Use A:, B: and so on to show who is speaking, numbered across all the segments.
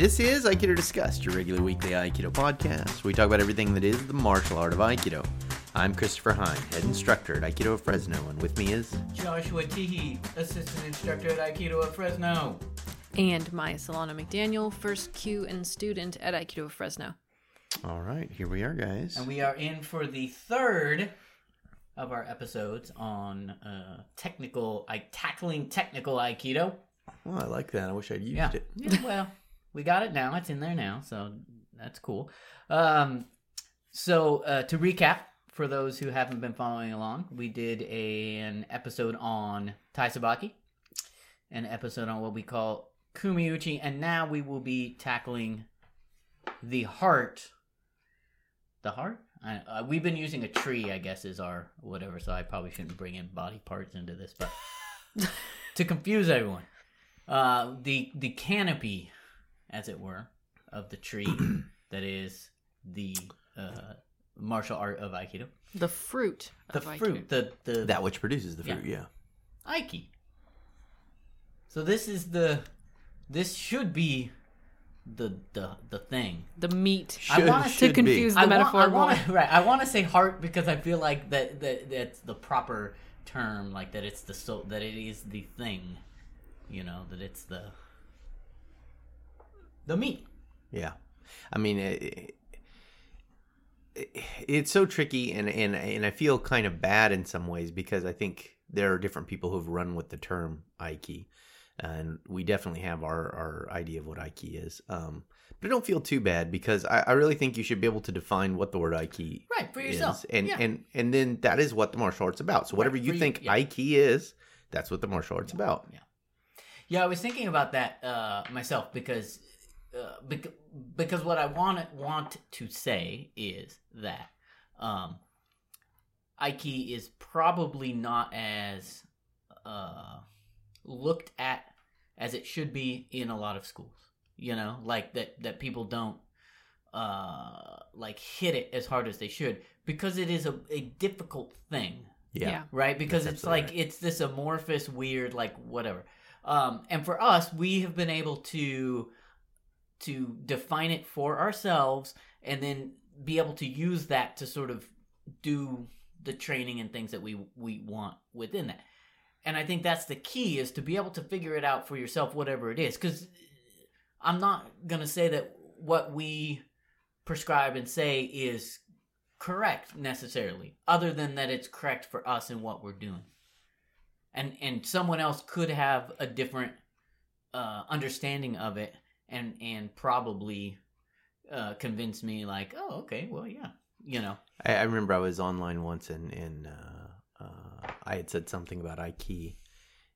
A: This is Aikido Discussed, your regular weekly Aikido podcast. We talk about everything that is the martial art of Aikido. I'm Christopher Hein, head instructor at Aikido of Fresno, and with me is
B: Joshua Teehee, assistant instructor at Aikido of Fresno.
C: And Maya Solana McDaniel, first Q and student at Aikido of Fresno.
A: all right. Here we are, guys.
B: And we are in for the third of our episodes on uh, technical, I tackling technical Aikido.
A: Well, I like that. I wish I'd used
B: Yeah.
A: it.
B: yeah. Well, we got it now. It's in there now, so that's cool. Um, so uh, to recap, for those who haven't been following along, we did a, an episode on Tai Sabaki, an episode on what we call Kumiuchi, and now we will be tackling the heart. The heart? I, uh, we've been using a tree, I guess, is our whatever. So I probably shouldn't bring in body parts into this, but to confuse everyone, uh, the the canopy, as it were, of the tree that is the uh, martial art of Aikido.
C: The fruit
B: The
C: of Aikido.
B: fruit, the the
A: That which produces the fruit, yeah.
B: Aiki. So this is the this should be the the the thing.
C: The meat.
B: I wanna-
C: to
A: should be.
C: confuse the
B: I
C: metaphor
B: want, I want to, right. I want to say heart because I feel like that, that that's the proper term, like that it's the soul, that it is the thing, you know, that it's the the meat.
A: Yeah, I mean, it, it, it's so tricky, and and and I feel kind of bad in some ways because I think there are different people who've run with the term Aiki, and we definitely have our our idea of what Aiki is. Um, but I don't feel too bad because I, I really think you should be able to define what the word Aiki
B: Right, for yourself.
A: is, and
B: Yeah.
A: and and then that is what the martial arts about. So whatever
B: Right,
A: you
B: for you-
A: think
B: yeah.
A: Aiki is, that's what the martial arts about.
B: Yeah. Yeah, I was thinking about that uh, myself because uh, bec- because what I want want to say is that um, Aiki is probably not as uh, looked at as it should be in a lot of schools. You know, like that that people don't uh, like hit it as hard as they should because it is a, a difficult thing
A: Yeah,
C: Yeah.
B: right? Because
A: That's
B: it's
A: absolutely
B: like it's this amorphous, weird, like whatever. Um, and for us, we have been able to to define it for ourselves, and then be able to use that to sort of do the training and things that we we want within that. And I think that's the key is to be able to figure it out for yourself, whatever it is. Because I'm not gonna say that what we prescribe and say is correct necessarily other than that it's correct for us and what we're doing and and someone else could have a different uh understanding of it and and probably uh convince me like oh okay well yeah you know?
A: I, I remember I was online once and and uh, uh, I had said something about Aiki,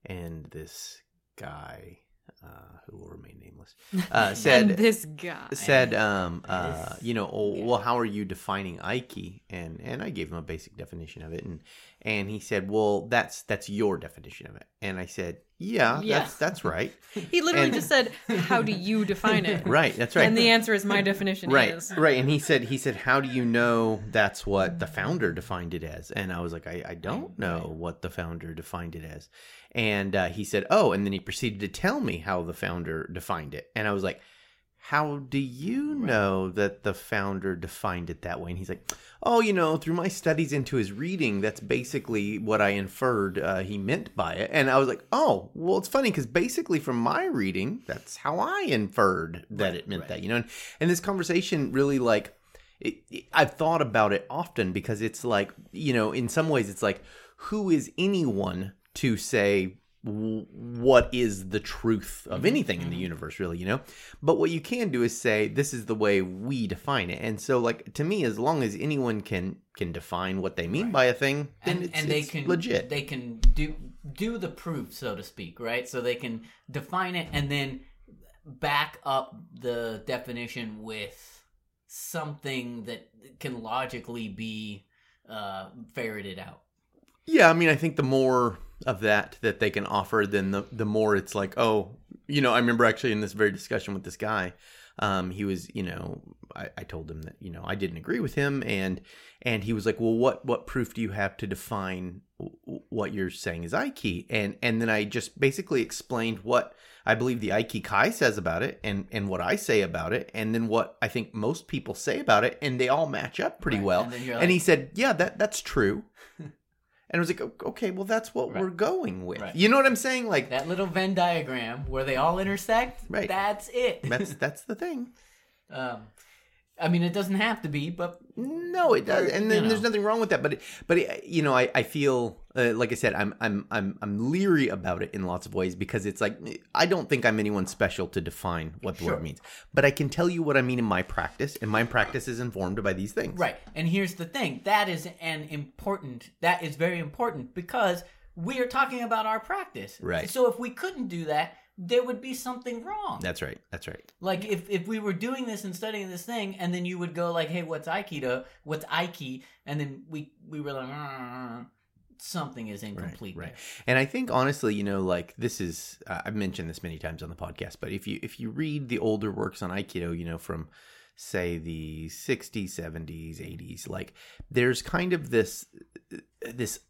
A: and this guy uh, who will remain nameless uh, said
C: and this guy.
A: said um uh you know oh, well how are you defining Aiki and and I gave him a basic definition of it and and he said well that's that's your definition of it. And I said yeah,
B: Yeah.
A: that's that's right.
C: He literally
A: and-
C: just said, "How do you define it?"
A: right that's right.
C: And the answer is my definition
A: right
C: is.
A: right. And he said he said how do you know that's what the founder defined it as? And i was like i, I don't know what the founder defined it as. And uh, he said oh and then he proceeded to tell me how the founder defined it. And i was like how do you know that the founder defined it that way? And he's like oh you know through my studies into his reading that's basically what i inferred uh, he meant by it. And i was like oh well it's funny because basically from my reading that's how i inferred that
B: Right,
A: it meant
B: right.
A: that you know? And, and this conversation really like it, it- I've thought about it often because it's like you know in some ways it's like who is anyone to say what is the truth of anything in the universe really you know? But what you can do is say this is the way we define it. And so like to me as long as anyone can can define what they mean by a thing then
B: and
A: it's,
B: and they
A: it's
B: can
A: legit.
B: they can do do the proof so to speak right? So they can define it and then back up the definition with something that can logically be uh ferreted out
A: Yeah, I mean, I think the more of that that they can offer, then the the more it's like, oh, you know, I remember actually in this very discussion with this guy, um, he was, you know, I, I told him that you know I didn't agree with him, and and he was like, well, what what proof do you have to define what you're saying is Aiki? And and then I just basically explained what I believe the Aikikai says about it, and and what I say about it, and then what I think most people say about it, and they all match up pretty
B: Right,
A: well.
B: and you're
A: and he said, yeah, that that's true. And I was like, okay, well, that's what
B: Right.
A: we're going with.
B: Right.
A: You know what I'm saying? Like,
B: That little Venn diagram where they all intersect.
A: Right.
B: That's it.
A: that's that's the thing.
B: um, I mean, it doesn't have to be, but
A: No, it does, and then there's
B: know.
A: nothing wrong with that. But it, but it, you know, I I feel uh, like I said, I'm I'm I'm I'm leery about it in lots of ways because it's like I don't think I'm anyone special to define what the
B: Sure.
A: word means, but I can tell you what I mean in my practice, and my practice is informed by these things.
B: Right. And here's the thing that is an important, that is very important because we are talking about our practice.
A: Right.
B: So if we couldn't do that, there would be something wrong.
A: That's right. That's right.
B: like if, if we were doing this and studying this thing and then you would go like, hey, what's Aikido? What's Aiki? And then we, we were like, "Mm, something is incomplete
A: right.
B: there.
A: And I think honestly, you know, like this is uh, I've mentioned this many times on the podcast, but if you if you read the older works on aikido, you know, from say the 60s, 70s, 80s, like there's kind of this this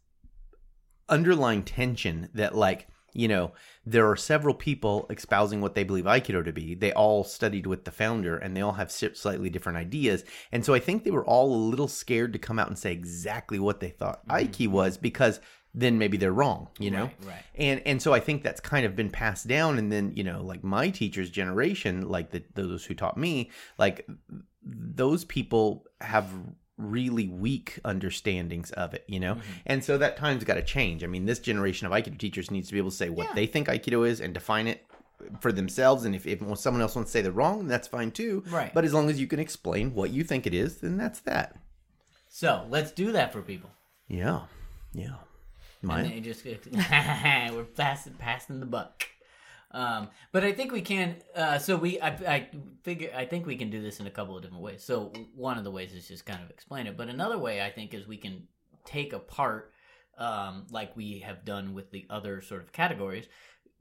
A: underlying tension that like you know there are several people espousing what they believe aikido to be. They all studied with the founder and they all have slightly different ideas. And so i think they were all a little scared to come out and say exactly what they thought mm-hmm. aiki was because then maybe they're wrong you know?
B: Right, right.
A: and and so i think that's kind of been passed down and then you know like my teacher's generation like the those who taught me like those people have really weak understandings of it you know mm-hmm. and so that time's got to change i mean this generation of aikido teachers needs to be able to say what
B: Yeah.
A: they think aikido is and define it for themselves and if, if someone else wants to say they're wrong that's fine too
B: Right.
A: but as long as you can explain what you think it is then that's that
B: So let's do that for people.
A: yeah yeah
B: And
A: Maya?
B: just we're passing passing the buck. Um, but I think we can. Uh, so we, I, I figure, I think we can do this in a couple of different ways. So one of the ways is just kind of explain it, but another way I think is we can take apart, um, like we have done with the other sort of categories,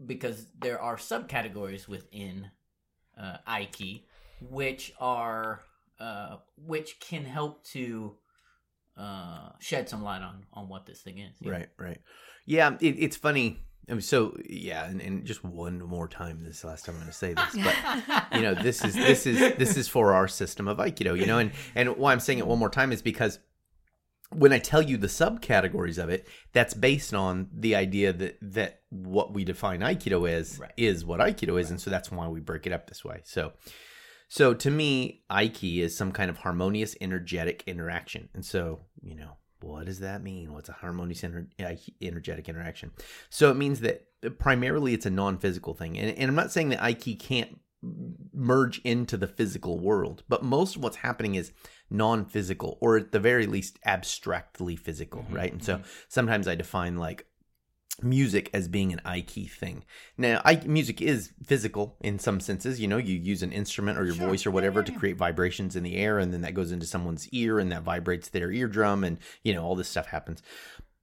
B: because there are subcategories within uh, Aiki, which are uh, which can help to uh, shed some light on on what this thing is. know?
A: Right, right. Yeah, it, it's funny. I mean, so yeah, and, and just one more time. This last time I'm going to say this, but you know, this is this is this is for our system of Aikido. You know, and and why I'm saying it one more time is because when I tell you the subcategories of it, that's based on the idea that that what we define Aikido as
B: Right.
A: is what Aikido is, and so that's why we break it up this way. So, so to me, Aiki is some kind of harmonious, energetic interaction, and so you know. What does that mean? What's a harmonious, ener- energetic interaction? So it means that uh, primarily it's a non-physical thing, and, and I'm not saying that Aiki can't merge into the physical world, but most of what's happening is non-physical, or at the very least abstractly physical, mm-hmm, right? And so mm-hmm. sometimes I define like music as being an Aiki thing. Now, I, music is physical in some senses. You know, you use an instrument or your
B: Sure.
A: voice or
B: Yeah,
A: whatever
B: yeah,
A: to create vibrations in the air, and then that goes into someone's ear, and that vibrates their eardrum, and you know all this stuff happens.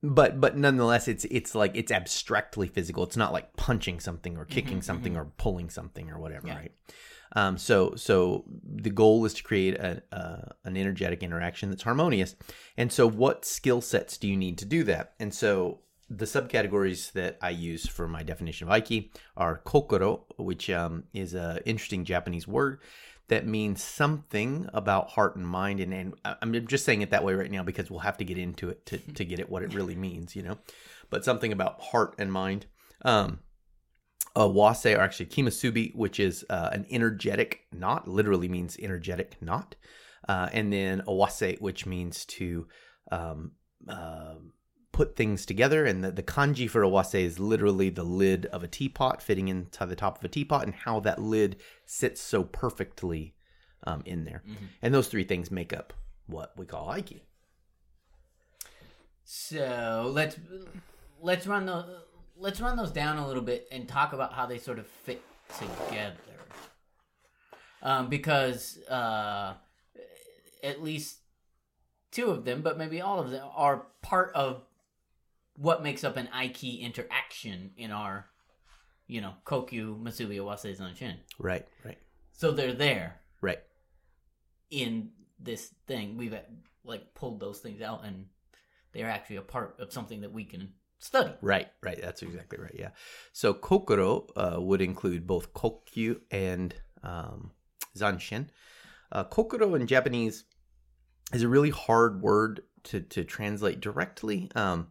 A: But but nonetheless, it's it's like it's abstractly physical. It's not like punching something or kicking something or pulling something or whatever,
B: Yeah.
A: right? Um, so so the goal is to create a, a an energetic interaction that's harmonious. And so, what skill sets do you need to do that? And so the subcategories that I use for my definition of Aiki are kokoro, which um, is an interesting Japanese word that means something about heart and mind. And, and I'm just saying it that way right now because we'll have to get into it to, to get it what it really means, you know. But something about heart and mind. Um, awase, or actually kimasubi, which is uh, an energetic knot, literally means energetic knot. Uh, and then awase, which means to um, uh, put things together. And the, the kanji for awase is literally the lid of a teapot fitting into the top of a teapot and how that lid sits so perfectly um, in there. And those three things make up what we call Aiki.
B: So let's let's run those let's run those down a little bit and talk about how they sort of fit together. Um, because uh, at least two of them, but maybe all of them, are part of what makes up an Aiki interaction in our, you know, Kokyu, Masubi, Awase, Zanshin.
A: Right, right,
B: So they're there.
A: right.
B: in this thing. We've like pulled those things out, and they're actually a part of something that we can study.
A: Right, right. That's exactly right. Yeah. So kokoro uh, would include both kokyu and um, zanshin. Uh, kokoro in Japanese is a really hard word to, to translate directly. Um,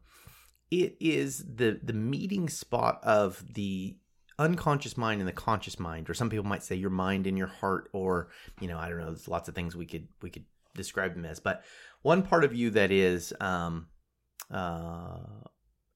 A: it is the the meeting spot of the unconscious mind and the conscious mind, or some people might say your mind and your heart, or you know, I don't know. There's lots of things we could we could describe them as, but one part of you that is um, uh,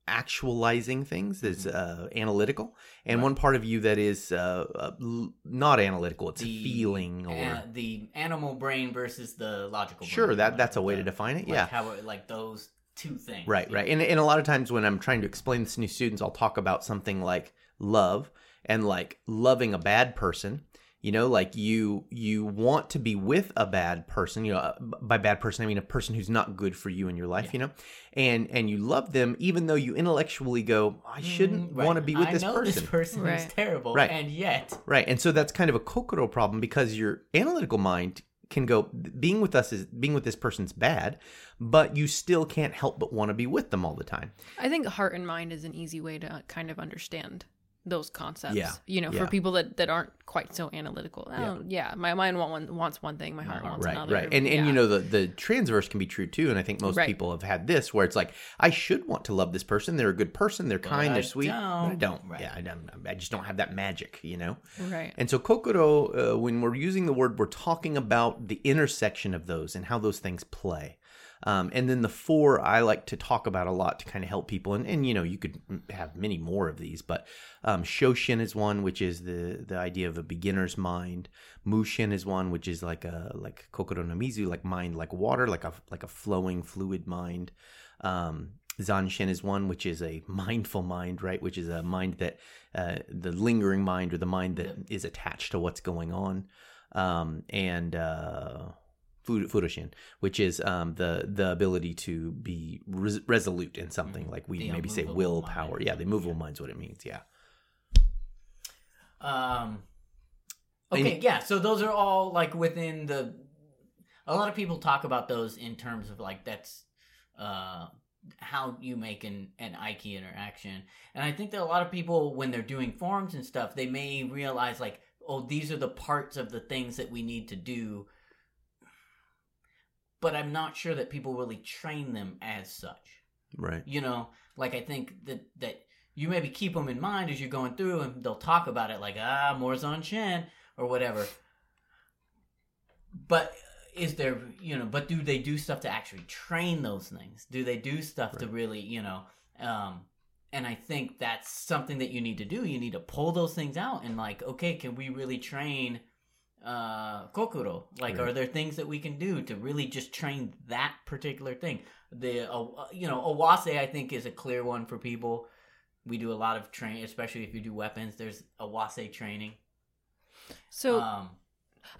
A: actualizing things is uh, analytical, and
B: Right.
A: one part of you that is uh, uh, l- not analytical. It's
B: The
A: feeling or
B: the animal brain versus the logical.
A: sure
B: brain,
A: that that's a way to define it.
B: like
A: yeah,
B: how it, like those two things.
A: Right, right. And, and a lot of times when I'm trying to explain this to new students, I'll talk about something like love and like loving a bad person. You know, like you you want to be with a bad person. You know, uh, by bad person I mean a person who's not good for you in your life. You know, and and you love them even though you intellectually go, I shouldn't
B: Mm, right.
A: want to be with
B: I
A: this
B: know
A: person.
B: This person is terrible,
A: Right.
B: and yet
A: Right. And so that's kind of a kokoro problem because your analytical mind can go being with us is being with this person's bad, but you still can't help but want to be with them all the time.
C: I think heart and mind is an easy way to uh, kind of understand those concepts.
A: Yeah,
C: You know,
A: yeah.
C: for people that, that aren't quite so analytical. Oh, yeah. my mind want one, wants one thing, my heart wants
A: right
C: another.
A: right and and you know the the transverse can be true too and i think most
C: Right.
A: people have had this where it's like i should want to love this person they're a good person they're kind
B: I
A: they're sweet but i
B: don't.
A: don't
B: Right.
A: yeah I, don't I just don't have that magic you know
C: Right.
A: and so kokoro uh, when we're using the word we're talking about the intersection of those and how those things play um, and then the four I like to talk about a lot to kind of help people, and, and you know you could have many more of these, but um, Shoshin is one, which is the the idea of a beginner's mind. Mushin is one, which is like a like kokoro no mizu, like mind like water, like a like a flowing fluid mind. Um, Zanshin is one, which is a mindful mind, right? Which is a mind that uh, the lingering mind or the mind that is attached to what's going on. Um, and uh, Fu- Fudoshin, which is um, the the ability to be res- resolute in something, like we
B: The
A: maybe say willpower.
B: mind.
A: Yeah, the immovable mind's what it means. Yeah.
B: Um.
A: And-
B: Okay, yeah. So those are all like within the. A lot of people talk about those in terms of like that's uh how you make an an Aiki interaction, and I think that a lot of people when they're doing forms and stuff, they may realize like, oh, these are the parts of the things that we need to do. But I'm not sure that people really train them as such.
A: Right.
B: you know like i think that that you maybe keep them in mind as you're going through and they'll talk about it like ah more's on chin or whatever. But is there you know but do they do stuff to actually train those things? Do they do stuff to really you know um and i think that's something that you need to do. You need to pull those things out and like okay can we really train uh kokoro like
A: Right.
B: are there things that we can do to really just train that particular thing the uh, you know awase i think is a clear one for people we do a lot of train especially if you do weapons there's awase training
C: So,
B: um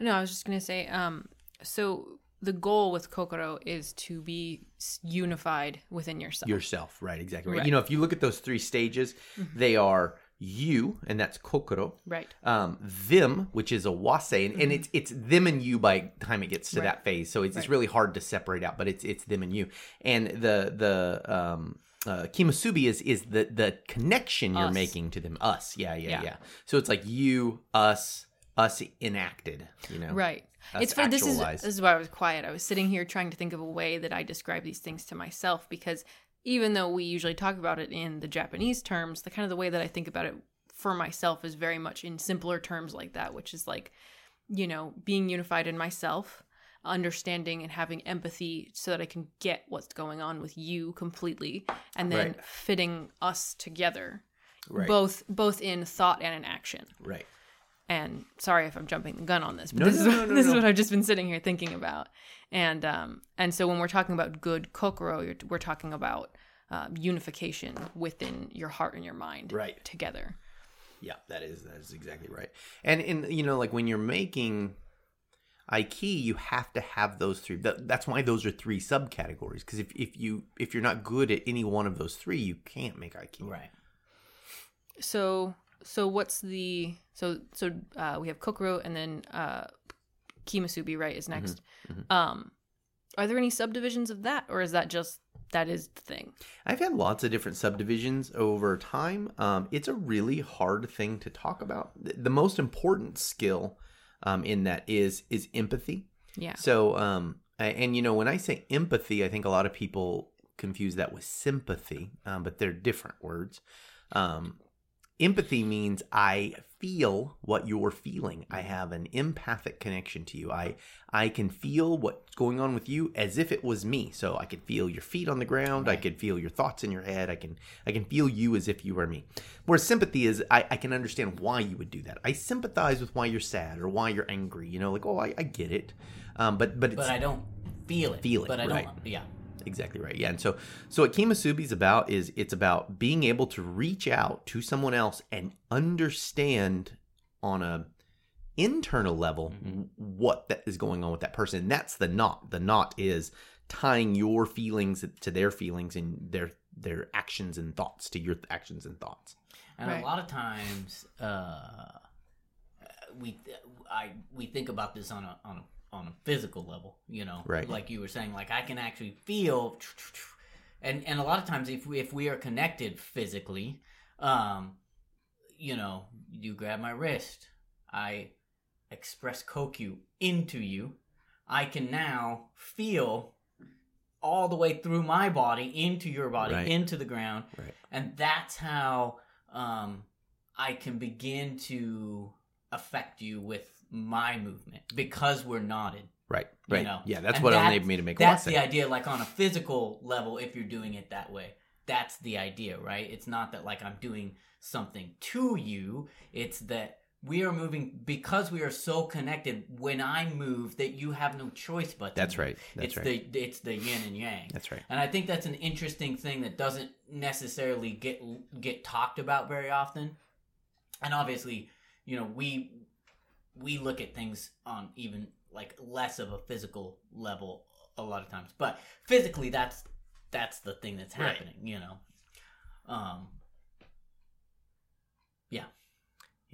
C: no, I was just going to say, um, so the goal with Kokoro is to be unified within yourself.
A: Yourself. Right. Exactly. Right.
C: Right.
A: You know, if you look at those three stages, they are you, and that's kokoro.
C: right.
A: um, them, which is awase, and, and it's it's them and you by the time it gets to
C: Mm-hmm. Right.
A: that phase. So it's, it's really hard to separate out, but it's it's them and you. And the the um, uh, kimusubi is is the the connection you're making to them. Us, yeah, yeah, yeah,
C: Yeah.
A: So it's like you, us, us enacted. You know,
C: Right.
A: Us
C: it's for this is this is why I was quiet. I was sitting here trying to think of a way that I describe these things to myself because even though we usually talk about it in the Japanese terms, the kind of the way that I think about it for myself is very much in simpler terms like that, which is like, you know, being unified in myself, understanding and having empathy so that I can get what's going on with you completely and then
A: Right.
C: fitting us together.
A: Right.
C: Both both in thought and in action.
A: Right.
C: And sorry if I'm jumping the gun on this, but
A: No,
C: this,
A: no,
C: is,
A: no,
C: what,
A: no,
C: this is what I've just been sitting here thinking about. And um, and so when we're talking about good kokoro, you're, we're talking about uh, unification within your heart and your mind,
A: Right.
C: Together.
A: Yeah, that is that is exactly right. And in you know, like when you're making Aiki, you have to have those three. That, that's why those are three subcategories. Because if, if you if you're not good at any one of those three, you can't make Aiki.
B: right
C: So so what's the so so uh, we have kokoro and then uh, Kimasubi, right, is next.
A: mhm.
C: Um, are there any subdivisions of that, or is that just that is the thing?
A: I've had lots of different subdivisions over time. Um, it's a really hard thing to talk about. The, the most important skill um, in that is is empathy.
C: Yeah.
A: So, um, and you know, when I say empathy, I think a lot of people confuse that with sympathy, um, but they're different words. Um, empathy means I feel what you're feeling. I have an empathic connection to you. I I can feel what's going on with you as if it was me. So I could feel your feet on the ground. I could feel your thoughts in your head. I can I can feel you as if you were me. Whereas sympathy is I, I can understand why you would do that. I sympathize with why you're sad or why you're angry. You know, like oh I, I get it. Um, but but it's
B: But I don't feel it.
A: Feel it,
B: But I
A: right.
B: don't. Yeah.
A: Exactly right yeah and so so what kimasubi's about is it's about being able to reach out to someone else and understand on a internal level
B: Mhm.
A: what that is going on with that person and that's the knot the knot is tying your feelings to their feelings and their their actions and thoughts to your actions and thoughts
B: And
C: Right.
B: a lot of times, uh, we I we think about this on a on a on a physical level. You know,
A: Right.
B: Like you were saying, like I can actually feel, and and a lot of times, if we, if we are connected physically, um, you know, you grab my wrist, I express kokyu into you. I can now feel all the way through my body into your body
A: Right.
B: into the ground
A: Right.
B: and that's how um, I can begin to affect you with my movement because we're knotted.
A: right
B: You
A: right
B: know,
A: yeah that's
B: and
A: what
B: that-
A: enabled me to make
B: That's the idea, like on a physical level, if you're doing it that way. That's the idea, right? It's not that like I'm doing something to you. It's that we are moving because we are so connected. When I move, that you have no choice but to
A: that's
B: move.
A: right that's
B: it's
A: right
B: the it's the yin and yang.
A: that's right
B: And I think that's an interesting thing that doesn't necessarily get get talked about very often. And obviously, you know, we we look at things on even like less of a physical level a lot of times. But physically that's that's the thing that's
A: Right.
B: happening, you know. Um Yeah.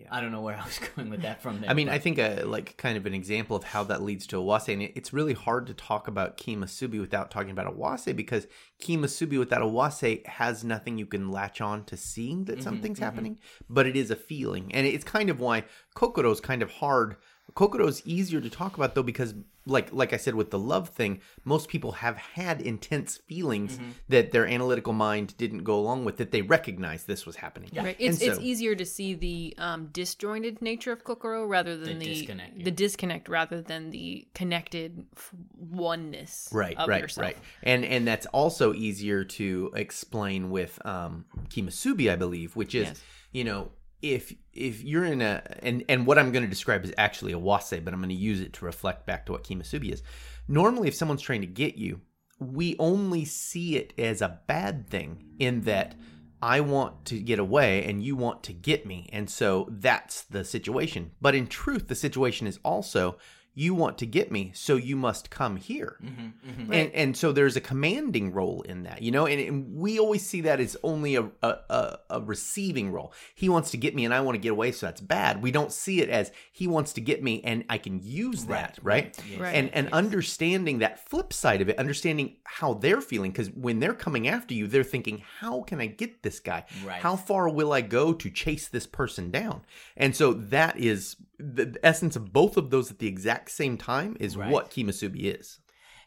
A: Yeah.
B: I don't know where I was going with that from there.
A: I mean,
B: but-
A: I think a like kind of an example of how that leads to Awase, and it, it's really hard to talk about Kimasubi without talking about Awase because Kimasubi without Awase has nothing you can latch on to seeing that
B: Mhm,
A: something's
B: mhm.
A: happening, but it is a feeling, and it's kind of why Kokoro's kind of hard. Kokoro's easier to talk about though because, like like I said with the love thing, most people have had intense feelings
B: Mhm.
A: that their analytical mind didn't go along with that they recognized this was happening.
B: Yeah.
C: Right. It's
A: And
C: it's easier to see the um, disjointed nature of Kokoro rather than
B: The
C: the
B: disconnect, yeah.
C: the disconnect rather than the connected f- oneness
A: right
C: of
A: right
C: yourself.
A: right and and that's also easier to explain with um kimasubi i believe which is
C: Yes.
A: you know if if you're in a and and what i'm going to describe is actually awase but i'm going to use it to reflect back to what kimasubi is normally if someone's trying to get you we only see it as a bad thing in that I want to get away and you want to get me. And so that's the situation. But in truth, the situation is also you want to get me, so you must come here.
B: Mhm, mhm.
A: And and so there's a commanding role in that, you know, and, and we always see that as only a, a a a receiving role. He wants to get me, and I want to get away, so that's bad. We don't see it as he wants to get me, and I can use that, right?
B: Yes,
C: Right.
A: And and
B: yes.
A: understanding that flip side of it, understanding how they're feeling, because when they're coming after you, they're thinking, how can I get this guy?
B: Right.
A: How far will I go to chase this person down? And so that is the, the essence of both of those at the exact same time is
B: Right.
A: what Kimasubi is.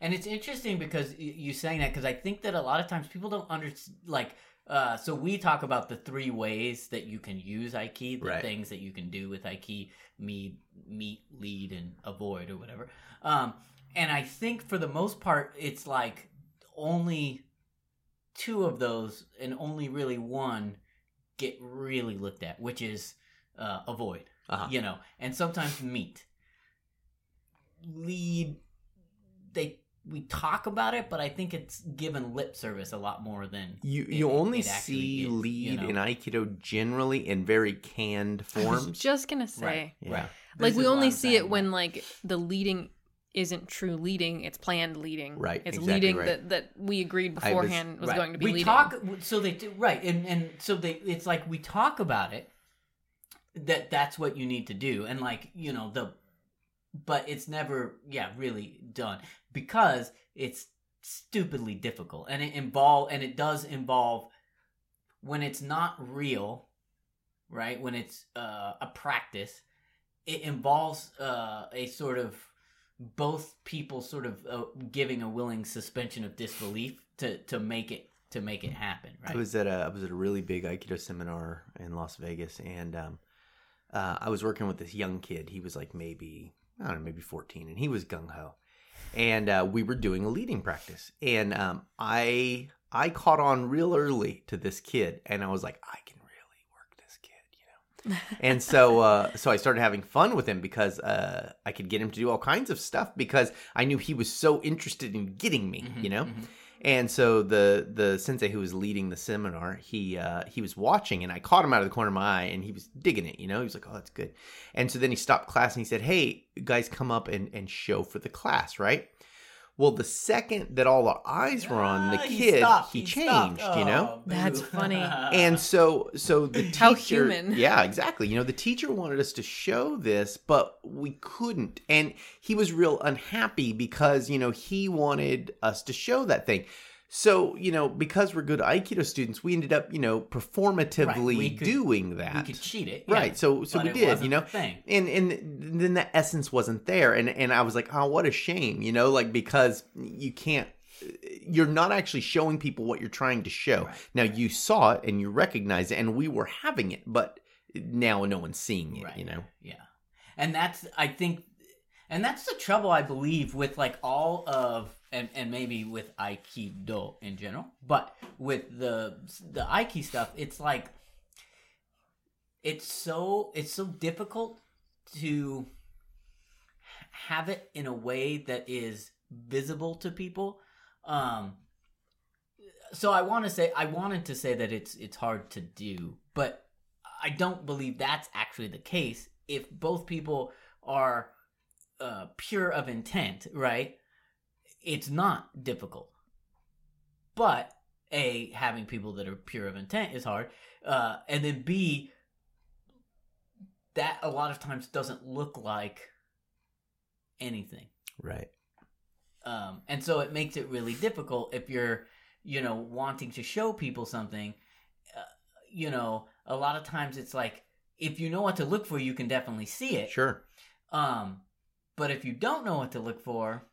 B: And it's interesting because you saying that because I think that a lot of times people don't understand like uh so we talk about the three ways that you can use Aiki, the
A: Right.
B: things that you can do with Aiki, meet, meet, lead, and avoid or whatever. Um and I think for the most part it's like only two of those and only really one get really looked at, which is uh avoid
A: Uh-huh.
B: you know, and sometimes meet. Lead, they we talk about it, but I think it's given lip service a lot more than
A: You
B: it-
A: you
B: it-
A: only
B: it
A: see
B: is, you
A: lead
B: know?
A: in Aikido generally in very canned
C: I was
A: forms.
C: just gonna say,
B: Right,
A: Yeah.
B: right.
C: like
B: This
C: we only see it when like the leading isn't true leading; it's planned leading.
A: Right,
C: It's
A: exactly
C: leading
A: right.
C: that that we agreed
A: I was-
C: beforehand was,
A: right.
C: going to be
B: we
C: leading.
B: talk so they do right and and so they it's like we talk about it that that's what you need to do. And like you know the but it's never yeah really done because it's stupidly difficult. And it involve and it does involve when it's not real right when it's uh, a practice it involves uh, a sort of both people sort of uh, giving a willing suspension of disbelief to to make it to make it happen right?
A: I was at a I was at a really big Aikido seminar in Las Vegas, and um, uh, I was working with this young kid. He was like maybe I don't know, maybe fourteen, and he was gung ho. And uh, we were doing a leading practice, and um, I I caught on real early to this kid, and I was like, I can really work this kid, you know. and so uh, so I started having fun with him because uh, I could get him to do all kinds of stuff because I knew he was so interested in getting me,
B: Mhm,
A: you know.
B: mhm.
A: And so the the sensei who was leading the seminar, he uh, he was watching, and I caught him out of the corner of my eye, and he was digging it. You know, he was like, "Oh, that's good." And so then he stopped class and he said, "Hey, guys, come up and and show for the class, right?" Well, the second that all our eyes were on the
B: Ah,
A: kid,
B: stopped,
A: he,
B: stopped.
A: changed. You know,
B: Oh,
C: That's funny.
A: and so so the teacher,
C: How human.
A: yeah exactly you know the teacher wanted us to show this but we couldn't and he was real unhappy because you know he wanted us to show that thing so you know because we're good aikido students we ended up you know performatively
B: we could-
A: doing that
B: we could cheat it
A: right so so
B: but
A: we did you know
B: thing.
A: and and then the essence wasn't there and and i was like oh what a shame you know like because you can't you're not actually showing people what you're trying to show
B: Right,
A: now you saw it and you recognize it and we were having it but now no one's seeing it
B: Right.
A: you know
B: Yeah. And that's I think and that's the trouble I believe with like all of and, and maybe with Aikido in general, but with the the Aiki stuff, it's like it's so it's so difficult to have it in a way that is visible to people. Um so I want to say I wanted to say that it's it's hard to do, but I don't believe that's actually the case. If both people are uh, pure of intent, right? It's not difficult. But a having people that are pure of intent is hard, uh, and then b that a lot of times doesn't look like anything.
A: Right.
B: Um, and so it makes it really difficult if you're you know wanting to show people something uh, you know a lot of times it's like if you know what to look for you can definitely see it.
A: Sure.
B: Um but if you don't know what to look for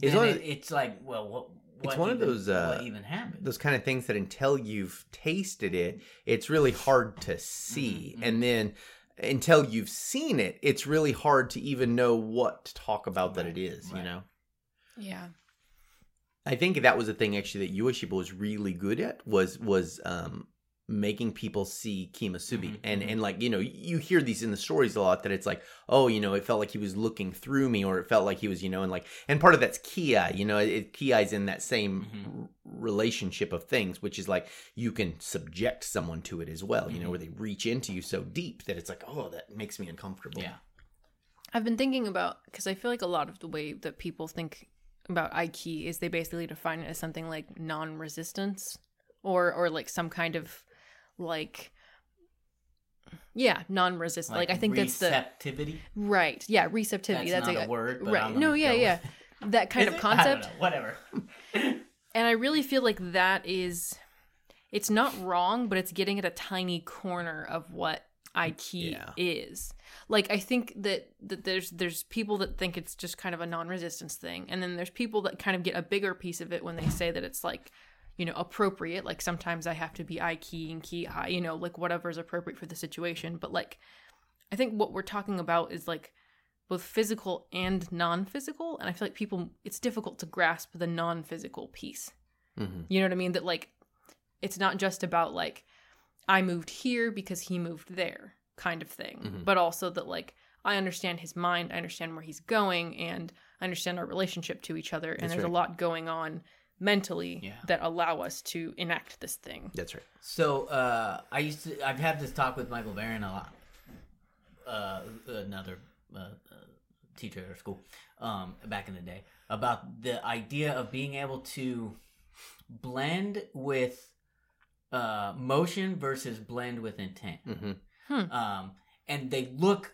A: It's one
B: it, it's like well what
A: It's
B: what
A: one of those, uh,
B: what even happened
A: those kind of things that until you've tasted it it's really hard to see
B: Mhm, mhm.
A: and then until you've seen it it's really hard to even know what to talk about that
B: Right,
A: it is you know
C: Yeah.
A: I think that was the thing actually that Ueshiba was really good at was was um making people see Kimasubi
B: Mhm,
A: and
B: mhm.
A: and like you know you hear these in the stories a lot that it's like oh you know it felt like he was looking through me or it felt like he was you know and like and part of that's Kiai you know it, Kiai's in that same
B: Mhm.
A: r- relationship of things which is like you can subject someone to it as well you know
B: Mhm.
A: where they reach into you so deep that it's like oh that makes me uncomfortable
B: yeah
C: I've been thinking about because I feel like a lot of the way that people think about Aiki is they basically define it as something like non-resistance or or like some kind of like yeah non-resistant like, I think that's the
B: receptivity?
C: Right. Yeah receptivity
B: that's,
C: that's,
B: not
C: a,
B: a word but
C: right. No yeah yeah.
B: with
C: that kind
B: Is
C: of
B: it?
C: Concept.
B: whatever.
C: And I really feel like that is it's not wrong, but it's getting at a tiny corner of what Aiki
A: Yeah.
C: is. Like I think that, that there's there's people that think it's just kind of a non-resistance thing, and then there's people that kind of get a bigger piece of it when they say that it's like, you know, appropriate. Like sometimes I have to be Aiki and key I, you know, like whatever is appropriate for the situation. But like, I think what we're talking about is like both physical and non-physical, and I feel like people it's difficult to grasp the non-physical piece.
A: Mhm.
C: You know what I mean? That like it's not just about like I moved here because he moved there kind of thing,
A: Mhm.
C: but also that like I understand his mind, I understand where he's going, and I understand our relationship to each other, and
A: That's
C: there's
A: right.
C: a lot going on mentally
B: Yeah.
C: that allow us to enact this thing.
A: that's right
B: So uh, I used to. I've had this talk with Michael Barron a lot. Uh, another uh, uh, teacher at our school um, back in the day about the idea of being able to blend with uh, motion versus blend with intent.
A: hmm
B: Um, and they look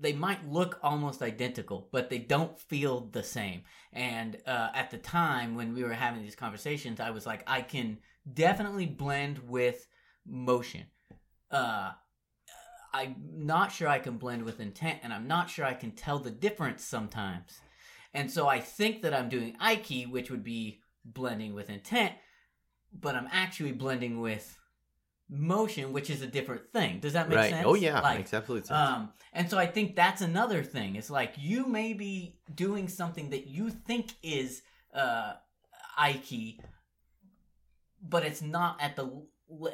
B: they might look almost identical, but they don't feel the same. And uh, at the time when we were having these conversations, I was like, I can definitely blend with motion. Uh, I'm not sure I can blend with intent, and I'm not sure I can tell the difference sometimes. And so I think that I'm doing Aiki, which would be blending with intent, but I'm actually blending with motion, which is a different thing. Does that make
A: right.
B: sense?
A: Oh yeah,
B: Like,
A: makes absolute sense.
B: um, and so I think that's another thing. It's like you may be doing something that you think is uh, Aiki, but it's not at the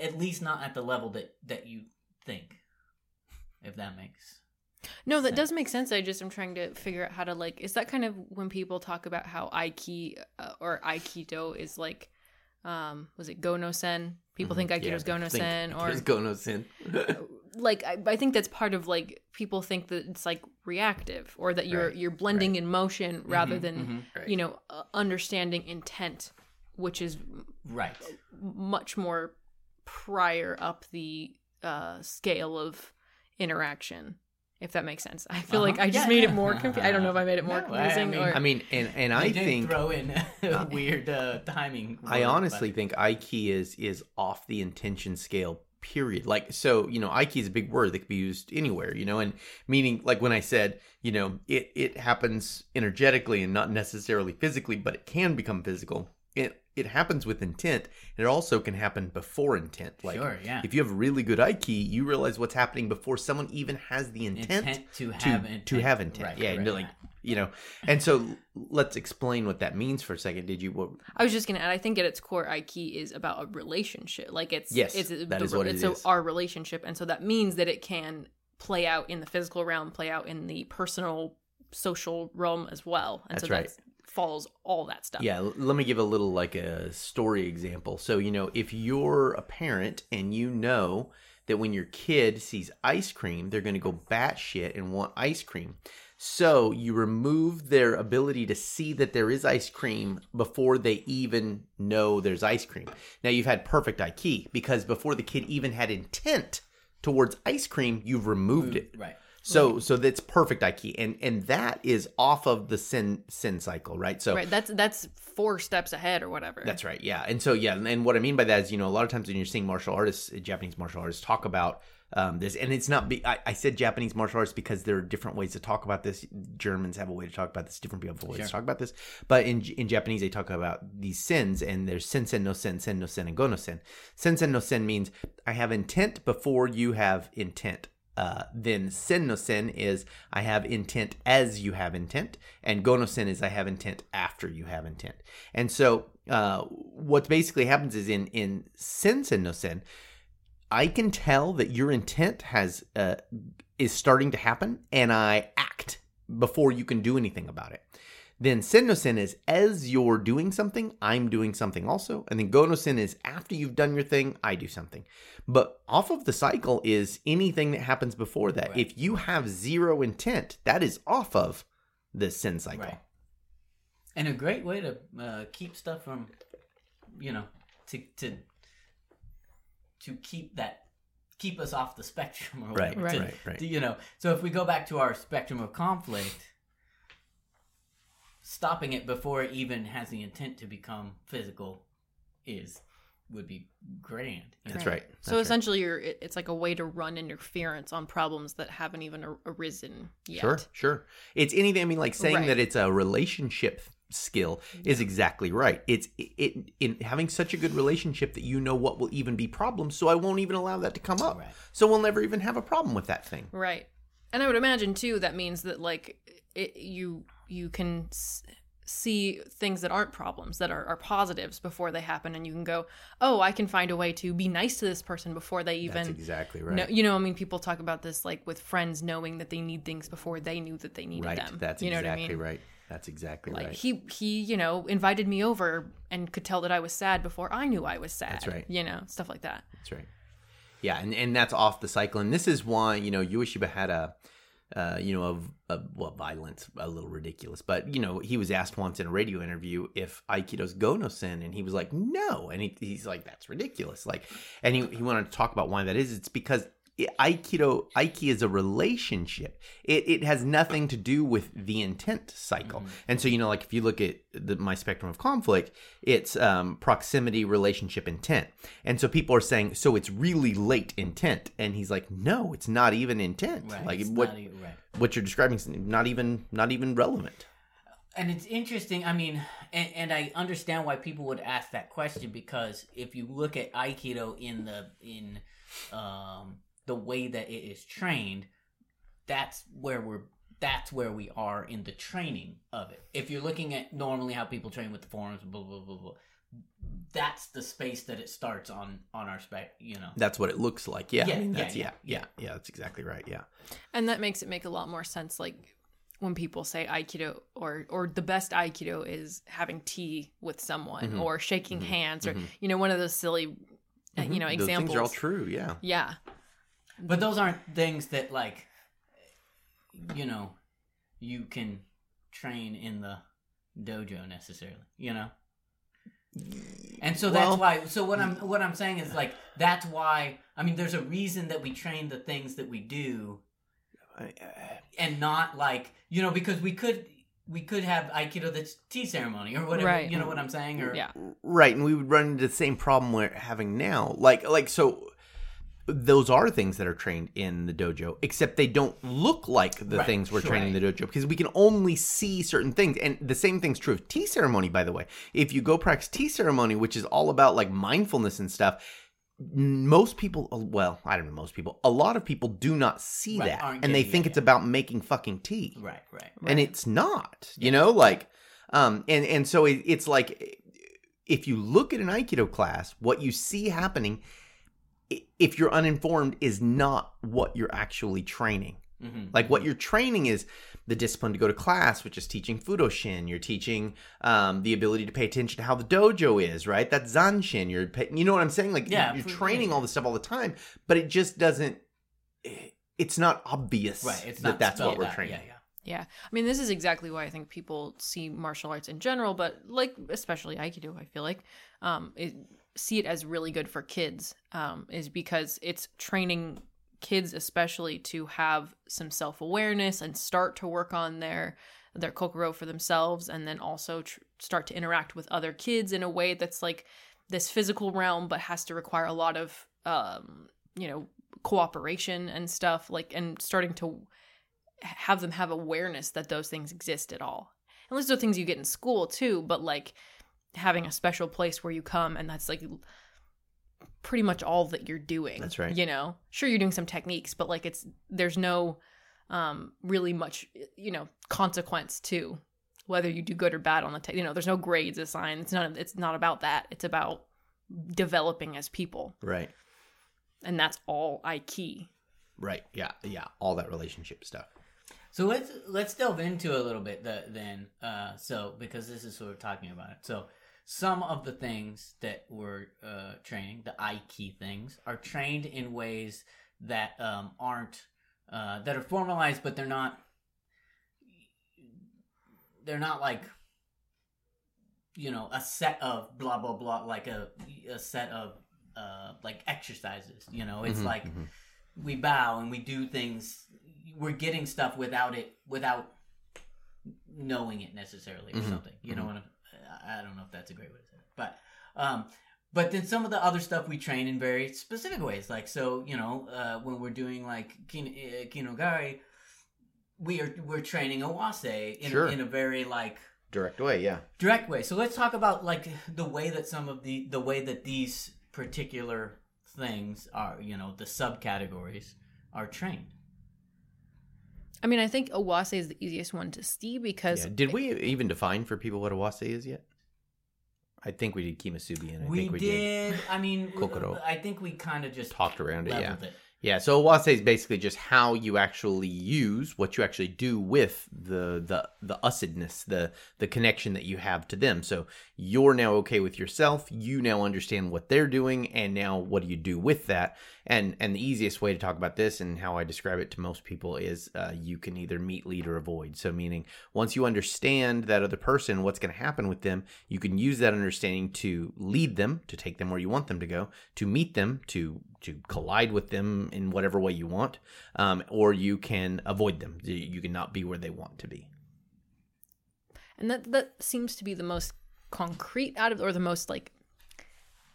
B: at least not at the level that that you think. If that makes
C: No, that
B: sense.
C: does make sense. I just am trying to figure out how to like. Is that kind of when people talk about how Aiki uh, or Aikido is like, um, was it Gono Sen? People think
A: Mhm.
C: Aikido's
A: Yeah,
C: Gono
A: think
C: Sen, or
A: Aikido's Gono Sen.
C: like I, I think that's part of like people think that it's like reactive or that you're
A: Right,
C: you're blending in motion rather
B: Mhm,
C: than
B: mhm.
A: Right.
C: you know uh, understanding intent, which is
B: right.
C: much more prior up the uh, scale of interaction. If that makes sense, I feel
B: Uh-huh.
C: like I just
B: Yeah,
C: made
B: yeah.
C: it more confusing. I don't know if I made it more
B: No, I- I
C: confusing
B: mean-
C: or
A: I mean, and and I
B: did
A: think
B: throw in weird uh, timing.
A: I honestly
B: but-
A: think Aiki is is off the intention scale. Period. Like so, you know, Aiki is a big word that could be used anywhere. You know, and meaning like when I said, you know, it it happens energetically and not necessarily physically, but it can become physical. It it happens with intent. and It also can happen before intent. Like
B: sure, yeah.
A: if you have really good Aiki, you realize what's happening before someone even has the intent,
B: intent to
A: to
B: have intent.
A: to have intent.
B: Right,
A: yeah,
B: right,
A: and like
B: right.
A: you know. And so let's explain what that means for a second. Did you what
C: I was just gonna add. I think at its core, Aiki is about a relationship. Like it's
A: Yes,
C: it's
A: that
C: the-
A: is what it
C: it's
A: is.
C: our relationship, and so that means that it can play out in the physical realm, play out in the personal, social realm as well. And
A: That's
C: so
A: right.
C: That follows all that stuff.
A: Yeah, let me give a little like a story example. So, you know, if you're a parent and you know that when your kid sees ice cream, they're going to go batshit and want ice cream. So, you remove their ability to see that there is ice cream before they even know there's ice cream. Now, you've had perfect Aiki because before the kid even had intent towards ice cream, you've removed it.
B: right.
A: So, so that's perfect Aiki, and and that is off of the sin sin cycle, right? So,
C: Right. That's that's four steps ahead or whatever.
A: that's right. Yeah. And so, yeah. And what I mean by that is, you know, a lot of times when you're seeing martial artists, Japanese martial artists talk about um, this, and it's not, be, I, I said Japanese martial arts because there are different ways to talk about this. Germans have a way to talk about this, different people have a way
B: Sure.
A: to talk about this. But in, in Japanese, they talk about these sins, and there's sen sen no sen, sen no sen, and go no sen. Sen sen no sen means I have intent before you have intent. Uh, then sen no sen is I have intent as you have intent, and go no sen is I have intent after you have intent. And so, uh, what basically happens is in in sen sen no sen, I can tell that your intent has uh, is starting to happen, and I act before you can do anything about it. Then sen no sen is as you're doing something, I'm doing something also, and then go no sen is after you've done your thing, I do something. But off of the cycle is anything that happens before that.
B: Right.
A: If you have zero intent, that is off of the sin cycle.
B: Right. And a great way to uh, keep stuff from, you know, to to to keep that keep us off the spectrum or
A: Right,
B: whatever.
C: right,
B: to-
A: right, right.
B: to, you know, so if we go back to our spectrum of conflict, stopping it before it even has the intent to become physical is would be grand. you
A: That's
B: know?
A: right.
C: So
A: That's right.
C: essentially, you're it- it's like a way to run interference on problems that haven't even ar- arisen yet.
A: Sure, sure. It's anything. I mean, like saying
C: Right.
A: that it's a relationship skill is exactly right. It's it, it in having such a good relationship that you know what will even be problems, so I won't even allow that to come up.
B: Right.
A: So we'll never even have a problem with that thing.
C: Right. And I would imagine too that means that like it, you you can s- see things that aren't problems that are, are positives before they happen and you can go oh i can find a way to be nice to this person before they even
A: That's exactly right.
C: know you know i mean people talk about this like with friends knowing that they need things before they knew that they needed
A: right.
C: them
A: That's
C: you know
A: exactly
C: what i mean
A: right. That's exactly
C: like
A: right.
C: he he you know invited me over and could tell that i was sad before i knew i was sad
A: That's right.
C: you know stuff like that
A: That's right. Yeah, and, and that's off the cycle. And this is why, you know, Ueshiba had a, uh, you know, of, a, well, violence, a little ridiculous. But, you know, he was asked once in a radio interview if Aikido's Gono-sen, and he was like, no. And he, he's like, that's ridiculous. Like, and he, he wanted to talk about why that is. It's because aikido aiki is a relationship it, it has nothing to do with the intent cycle and so you know like if you look at the, my spectrum of conflict it's um, proximity relationship intent and so people are saying so it's really late intent and he's like no it's not even intent
B: Right.
A: like what
B: not e- right.
A: what you're describing is not even not even relevant
B: And it's interesting. I mean, and, and I understand why people would ask that question because if you look at Aikido in the in um, the way that it is trained, that's where we're that's where we are in the training of it. If you're looking at normally how people train with the forms, blah blah blah blah, that's the space that it starts on on our spec. You know,
A: that's what it looks like yeah, I
B: Yeah,
A: mean,
B: yeah,
A: that's yeah,
B: yeah,
A: yeah yeah that's exactly right yeah
C: And that makes it make a lot more sense like when people say aikido or or the best aikido is having tea with someone
A: Mhm.
C: or shaking
A: Mhm.
C: hands or
A: Mhm.
C: you know one of those silly uh, you know
A: Those
C: examples.
A: things are all true yeah
C: Yeah.
B: But those aren't things that like you know you can train in the dojo necessarily you know and so that's
A: Well-
B: why so what i'm what i'm saying is like that's why i mean there's a reason that we train the things that we do and not like you know because we could we could have aikido that's tea ceremony or whatever
C: Right.
B: you know what i'm saying or
C: Yeah.
A: Right, and we would run into the same problem we're having now. Like, like so, those are things that are trained in the dojo, except they don't look like the
B: Right,
A: things we're training in the dojo because we can only see certain things. And the same thing's true of tea ceremony, by the way. If you go practice tea ceremony, which is all about like mindfulness and stuff. Most people, well, I don't know, most people, a lot of people do not see
B: Right,
A: that, and they think it's
B: yet.
A: about making fucking tea
B: right right
A: and it's not you know like um and and so it, it's like if you look at an aikido class what you see happening if you're uninformed is not what you're actually training.
B: Hmm
A: like what you're training is the discipline to go to class which is teaching fudoshin. You're teaching um, the ability to pay attention to how the dojo is right? That's zanshin. You're pay, you know what i'm saying? Like
B: Yeah,
A: you're training all this stuff all the time but it just doesn't it's not obvious
B: right it's
A: that that's what we're
B: out.
A: training.
B: Yeah yeah.
C: Yeah. I mean, this is exactly why I think people see martial arts in general, but like especially Aikido, I feel like, um, it, see it as really good for kids, um, is because it's training kids especially to have some self awareness and start to work on their their kokoro for themselves, and then also tr- start to interact with other kids in a way that's like this physical realm, but has to require a lot of um, you know cooperation and stuff like and starting to have them have awareness that those things exist at all. And those are things you get in school too, but like having a special place where you come and that's like pretty much all that you're doing.
A: That's right.
C: You know, sure you're doing some techniques, but like it's there's no um really much you know consequence to whether you do good or bad on the te- you know there's no grades assigned. It's not it's not about that. It's about developing as people,
A: right
C: and that's all I key.
A: Right. Yeah. Yeah. All that relationship stuff.
B: So let's let's delve into a little bit the, then. Uh, so because this is sort of talking about it. So some of the things that we're uh, training, the Aiki things, are trained in ways that um, aren't uh, that are formalized, but they're not. They're not like you know a set of blah blah blah like a a set of uh, like exercises. You know, it's
A: Mhm,
B: like
A: mhm.
B: we bow and we do things we're getting stuff without it without knowing it necessarily or
A: Mhm,
B: something you know
A: mhm.
B: what I'm, i don't know if that's a great way to say it but um but then some of the other stuff we train in very specific ways like so you know uh, when we're doing like kin- uh, kinogari we are we're training awase in,
A: Sure.
B: a, in a very like
A: Direct way. Yeah.
B: direct way. So let's talk about like the way that some of the the way that these particular things are, you know, the subcategories are trained.
C: I mean, I think Awase is the easiest one to see because
A: yeah. Did we even define for people what Awase is yet? I think we did Ki musubi, and I
B: we,
A: think we did.
B: did. I mean,
A: Kokoro.
B: I think we kind of just
A: Talked around it, yeah.
B: it.
A: Yeah, so Awase is basically just how you actually use what you actually do with the the the usedness, the the connection that you have to them. So you're now okay with yourself. You now understand what they're doing, and now what do you do with that? And and the easiest way to talk about this and how I describe it to most people is uh, you can either meet, lead, or avoid. So meaning once you understand that other person, what's going to happen with them, you can use that understanding to lead them, to take them where you want them to go, to meet them, to to collide with them in whatever way you want, um, or you can avoid them. You you can not be where they want to be.
C: And that that seems to be the most concrete out of or the most like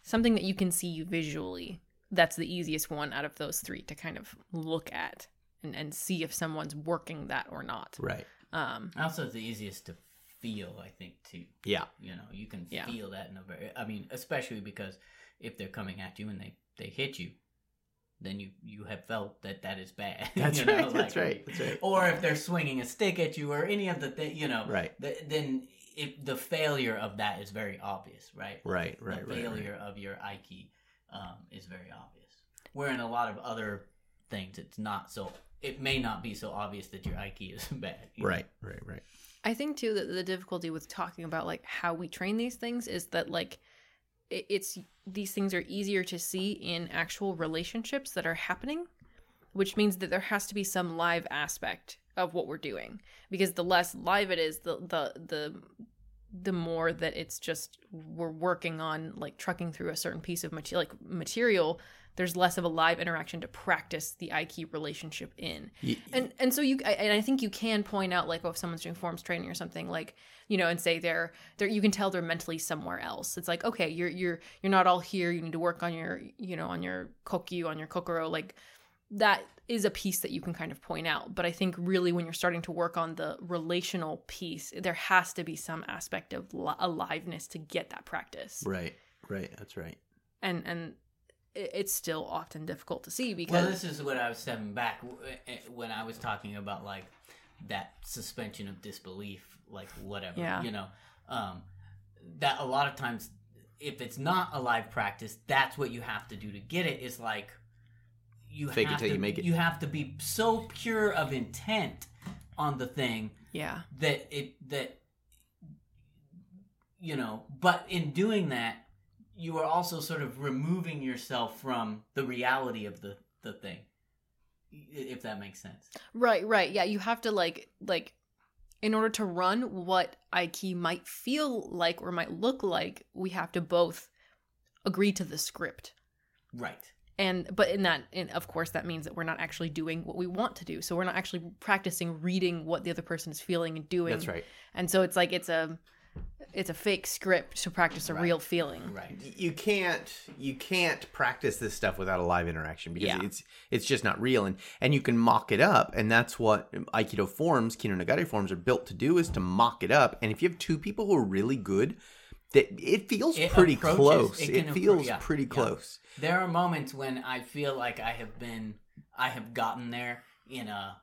C: something that you can see visually. That's the easiest one out of those three to kind of look at and, and see if someone's working that or not.
A: Right.
C: Um
B: Also, it's the easiest to feel, I think, too.
A: Yeah.
B: You know, you can
C: Yeah.
B: feel that in a very. I mean, especially because if they're coming at you and they they hit you, then you you have felt that that is bad.
A: That's
B: you know,
A: right. That's right. That's right.
B: Or if they're swinging a stick at you, or any of the thing, you know,
A: Right.
B: th- then if the failure of that is very obvious, right?
A: Right.
B: the
A: Right. Right. right.
B: failure of your Aiki um, is very obvious. Where in a lot of other things, it's not so. It may not be so obvious that your Aiki is bad. you know?
A: Right. Right. Right.
C: I think too that the difficulty with talking about like how we train these things is that like it, it's these things are easier to see in actual relationships that are happening, which means that there has to be some live aspect of what we're doing. Because the less live it is, the the the the more that it's just we're working on like trucking through a certain piece of material like material there's less of a live interaction to practice the Aiki relationship in
A: Y-
C: and and so you I- and I think you can point out like oh, if someone's doing forms training or something like you know and say they're they're you can tell they're mentally somewhere else. It's like okay you're you're you're not all here. You need to work on your you know on your kokyu on your kokoro like that is a piece that you can kind of point out. But I think really when you're starting to work on the relational piece, there has to be some aspect of li- aliveness to get that practice.
A: Right. Right. That's right.
C: And and it's still often difficult to see because
B: Well, this is what I was stepping back eh, when I was talking about like that suspension of disbelief, like whatever,
C: Yeah.
B: you know, um, that a lot of times, if it's not a live practice, that's what you have to do to get it. Is like you
A: Fake it till
B: to,
A: you make it.
B: You have to be so pure of intent on the thing
C: yeah
B: that it that you know but in doing that you are also sort of removing yourself from the reality of the the thing if that makes sense
C: Right, right. Yeah, you have to like like in order to run what Aiki might feel like or might look like, we have to both agree to the script.
B: right
C: And but in that and of course that means that we're not actually doing what we want to do. So we're not actually practicing reading what the other person is feeling and doing.
A: That's right.
C: And so it's like it's a it's a fake script to practice a
B: Right.
C: real feeling.
B: right
A: you can't you can't practice this stuff without a live interaction because
C: Yeah.
A: it's it's just not real and and you can mock it up and that's what aikido forms ki no nagare forms are built to do is to mock it up and if you have two people who are really good that it feels
B: It
A: pretty close
B: it
A: it,
B: can appro-
A: feels
B: yeah,
A: pretty
B: yeah.
A: close
B: there are moments when i feel like i have been i have gotten there in a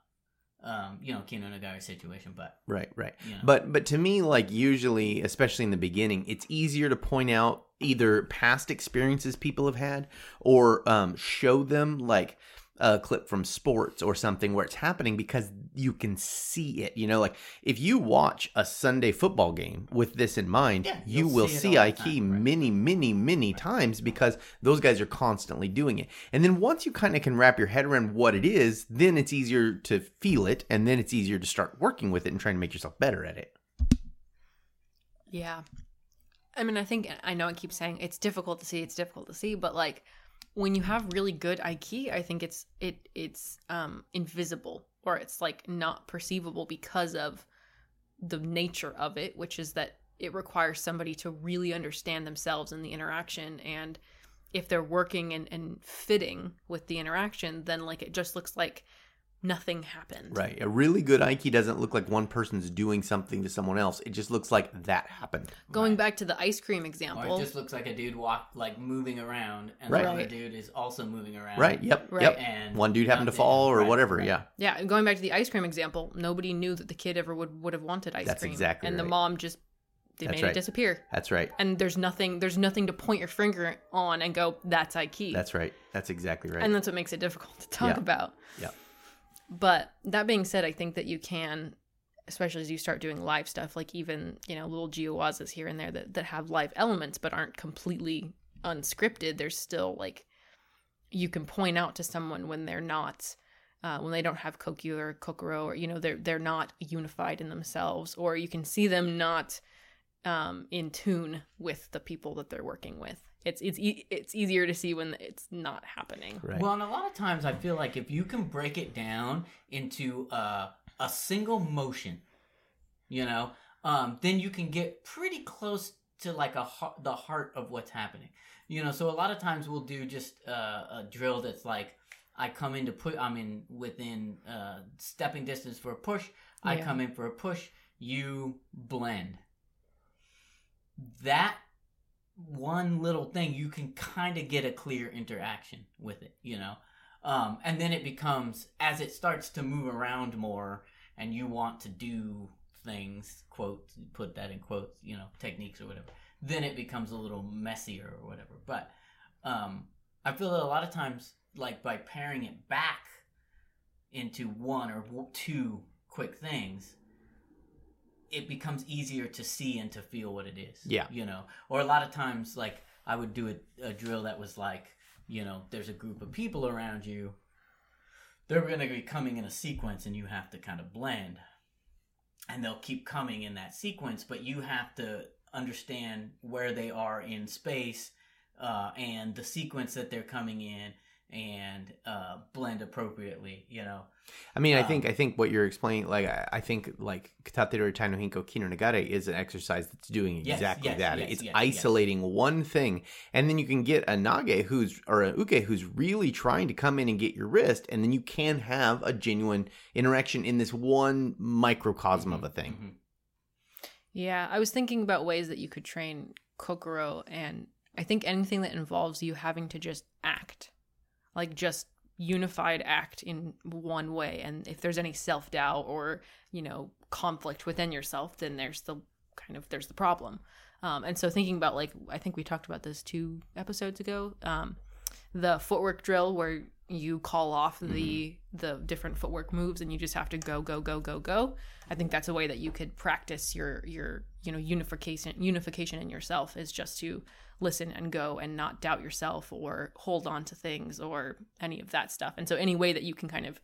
B: um you know ki no nagare situation but
A: right right.
B: you know.
A: But but to me, like usually, especially in the beginning, it's easier to point out either past experiences people have had or um, show them like a clip from sports or something where it's happening because you can see it. You know, like if you watch a Sunday football game with this in mind,
B: Yeah,
A: you
B: you'll see it
A: see
B: all
A: Ike
B: time, right.
A: many, many, many times because those guys are constantly doing it. And then once you kind of can wrap your head around what it is, then it's easier to feel it and then it's easier to start working with it and trying to make yourself better at it.
C: Yeah. I mean, I think I know I keep saying it's difficult to see, it's difficult to see, but like when you have really good Aiki, I think it's it it's um invisible or it's like not perceivable because of the nature of it, which is that it requires somebody to really understand themselves in the interaction. And if they're working and, and fitting with the interaction, then like it just looks like nothing happened.
A: Right. A really good Aiki doesn't look like one person's doing something to someone else. It just looks like that happened.
C: Going
B: Right.
C: back to the ice cream
B: or
C: example.
B: it just looks like a dude walk like moving around and
A: Right.
B: the other dude is also moving around
A: Right. Yep.
C: Right.
A: Yep.
B: and
A: One dude happened to fall or
B: right,
A: whatever.
B: right.
A: Yeah.
C: Yeah, and going back to the ice cream example, nobody knew that the kid ever would would have wanted ice
A: That's
C: cream.
A: exactly
C: And the mom just they
A: That's
C: made
A: right.
C: it disappear.
A: That's right.
C: And there's nothing there's nothing to point your finger on and go, that's Aiki.
A: That's right. That's exactly right.
C: And that's what makes it difficult to talk
A: Yeah.
C: about.
A: Yeah.
C: But that being said, I think that you can, especially as you start doing live stuff, like even, you know, little jiyuwazas here and there that, that have live elements but aren't completely unscripted. There's still like you can point out to someone when they're not uh, when they don't have kokyu or kokoro or you know they're they're not unified in themselves or you can see them not um, in tune with the people that they're working with it's it's e- it's easier to see when it's not happening.
A: Right.
B: Well, and a lot of times I feel like if you can break it down into uh, a single motion, you know, um, then you can get pretty close to like a heart, the heart of what's happening. You know, so a lot of times we'll do just uh, a drill that's like I come in to put I'm in within uh, stepping distance for a push. I come in for a push. You blend. That one little thing you can kind of get a clear interaction with it you know? Um, and then it becomes as it starts to move around more and you want to do things quote put that in quotes you know techniques or whatever then it becomes a little messier or whatever. But um, i feel that a lot of times like by pairing it back into one or two quick things it becomes easier to see and to feel what it is
A: Yeah.
B: you know or a lot of times like i would do a, a drill that was like you know there's a group of people around you they're going to be coming in a sequence and you have to kind of blend and they'll keep coming in that sequence but you have to understand where they are in space uh, and the sequence that they're coming in and uh, blend appropriately you know
A: I mean, I
B: Um,
A: think I think what you're explaining, like I, I think like Katateru Taino Hinko kinenagare, is an exercise that's doing exactly
B: yes,
A: that.
B: yes,
A: it's
B: yes,
A: isolating one thing, and then you can get a nage who's or a uke who's really trying to come in and get your wrist, and then you can have a genuine interaction in this one microcosm of a thing.
B: Mhm.
C: Yeah, I was thinking about ways that you could train kokoro, and I think anything that involves you having to just act, like just unified act in one way. And if there's any self doubt or you know conflict within yourself, then there's the kind of there's the problem. Um, and so thinking about like I think we talked about this two episodes ago, um, the footwork drill where you call off the the different footwork moves and you just have to go go go go go. I think that's a way that you could practice your your you know unification unification in yourself is just to listen and go and not doubt yourself or hold on to things or any of that stuff. And so any way that you can kind of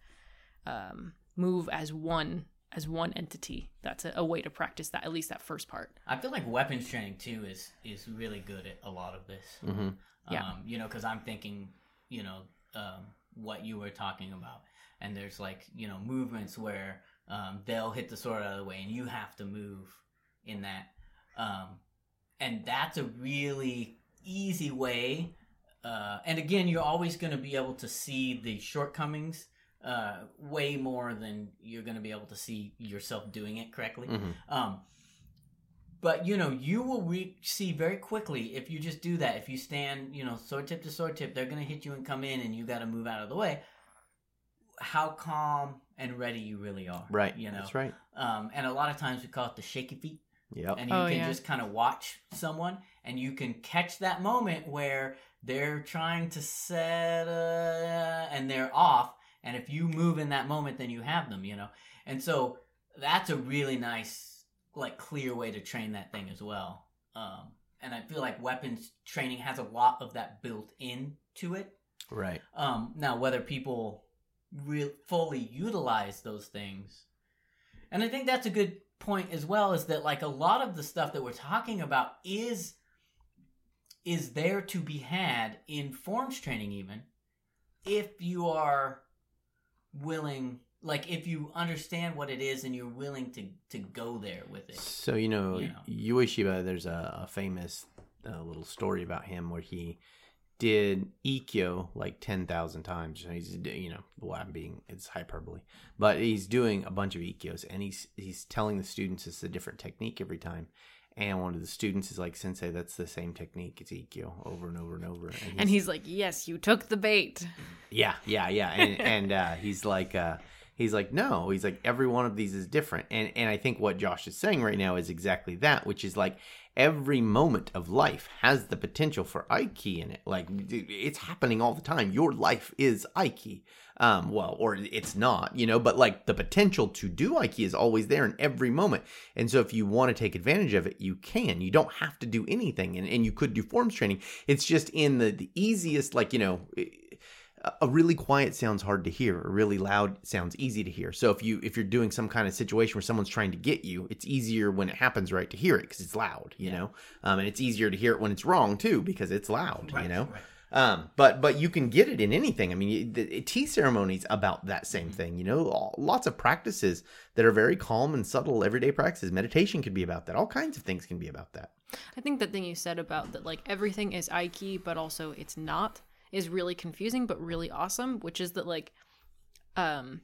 C: um, move as one as one entity, that's a, a way to practice that at least that first part.
B: I feel like weapons training too is is really good at a lot of this.
A: hmm
C: Yeah.
B: Um, you know, because I'm thinking, you know, um, what you were talking about, and there's like you know movements where um, they'll hit the sword out of the way, and you have to move in that, um, and that's a really easy way. Uh, and again, you're always going to be able to see the shortcomings uh, way more than you're going to be able to see yourself doing it correctly.
A: hmm
B: Um, but you know, you will re- see very quickly if you just do that. If you stand, you know, sword tip to sword tip, they're gonna hit you and come in, and you got to move out of the way. How calm and ready you really are,
A: Right.
B: You know,
A: That's right.
B: Um, and a lot of times we call it the shaky feet,
A: Yep.
B: and you
C: Oh,
B: can
C: yeah.
B: just kind of watch someone, and you can catch that moment where they're trying to set, uh, and they're off. And if you move in that moment, then you have them, you know. And so that's a really nice, like, clear way to train that thing as well. Um, and I feel like weapons training has a lot of that built into it.
A: Right.
B: Um, now, whether people real fully utilize those things, and I think that's a good point as well, is that like a lot of the stuff that we're talking about is is there to be had in forms training, even if you are willing, like if you understand what it is and you're willing to to go there with it.
A: So you know,
B: You know.
A: Ueshiba. There's a, a famous uh, little story about him where he did ikkyo like ten thousand times. He's you know, well, I'm being it's hyperbole, but he's doing a bunch of ikkyos, and he's he's telling the students it's a different technique every time. And one of the students is like, "Sensei, that's the same technique. It's ikkyo over and over and over." And he's,
C: And he's like, "Yes, you took the bait."
A: yeah, yeah, yeah, and and uh, he's like, uh, he's like, no, he's like, every one of these is different, and and I think what Josh is saying right now is exactly that, which is like every moment of life has the potential for Aiki in it. Like it's happening all the time. Your life is Aiki. Um, well, or it's not, you know, but like the potential to do Aiki is always there in every moment. And so if you want to take advantage of it, you can. You don't have to do anything. And, and you could do forms training. It's just in the, the easiest, like, you know, a- really quiet sounds hard to hear. A really loud sounds easy to hear. So if you if you're doing some kind of situation where someone's trying to get you, it's easier when it happens right to hear it because it's loud. You know, um, and it's easier to hear it when it's wrong too because it's loud.
B: Right,
A: you know.
B: right.
A: Um, but but you can get it in anything. I mean, the tea ceremonies about that same thing. You know, lots of practices that are very calm and subtle, everyday practices. Meditation could be about that. All kinds of things can be about that.
C: I think the thing you said about that, like everything is Aiki, but also it's not, is really confusing, but really awesome. Which is that like, um,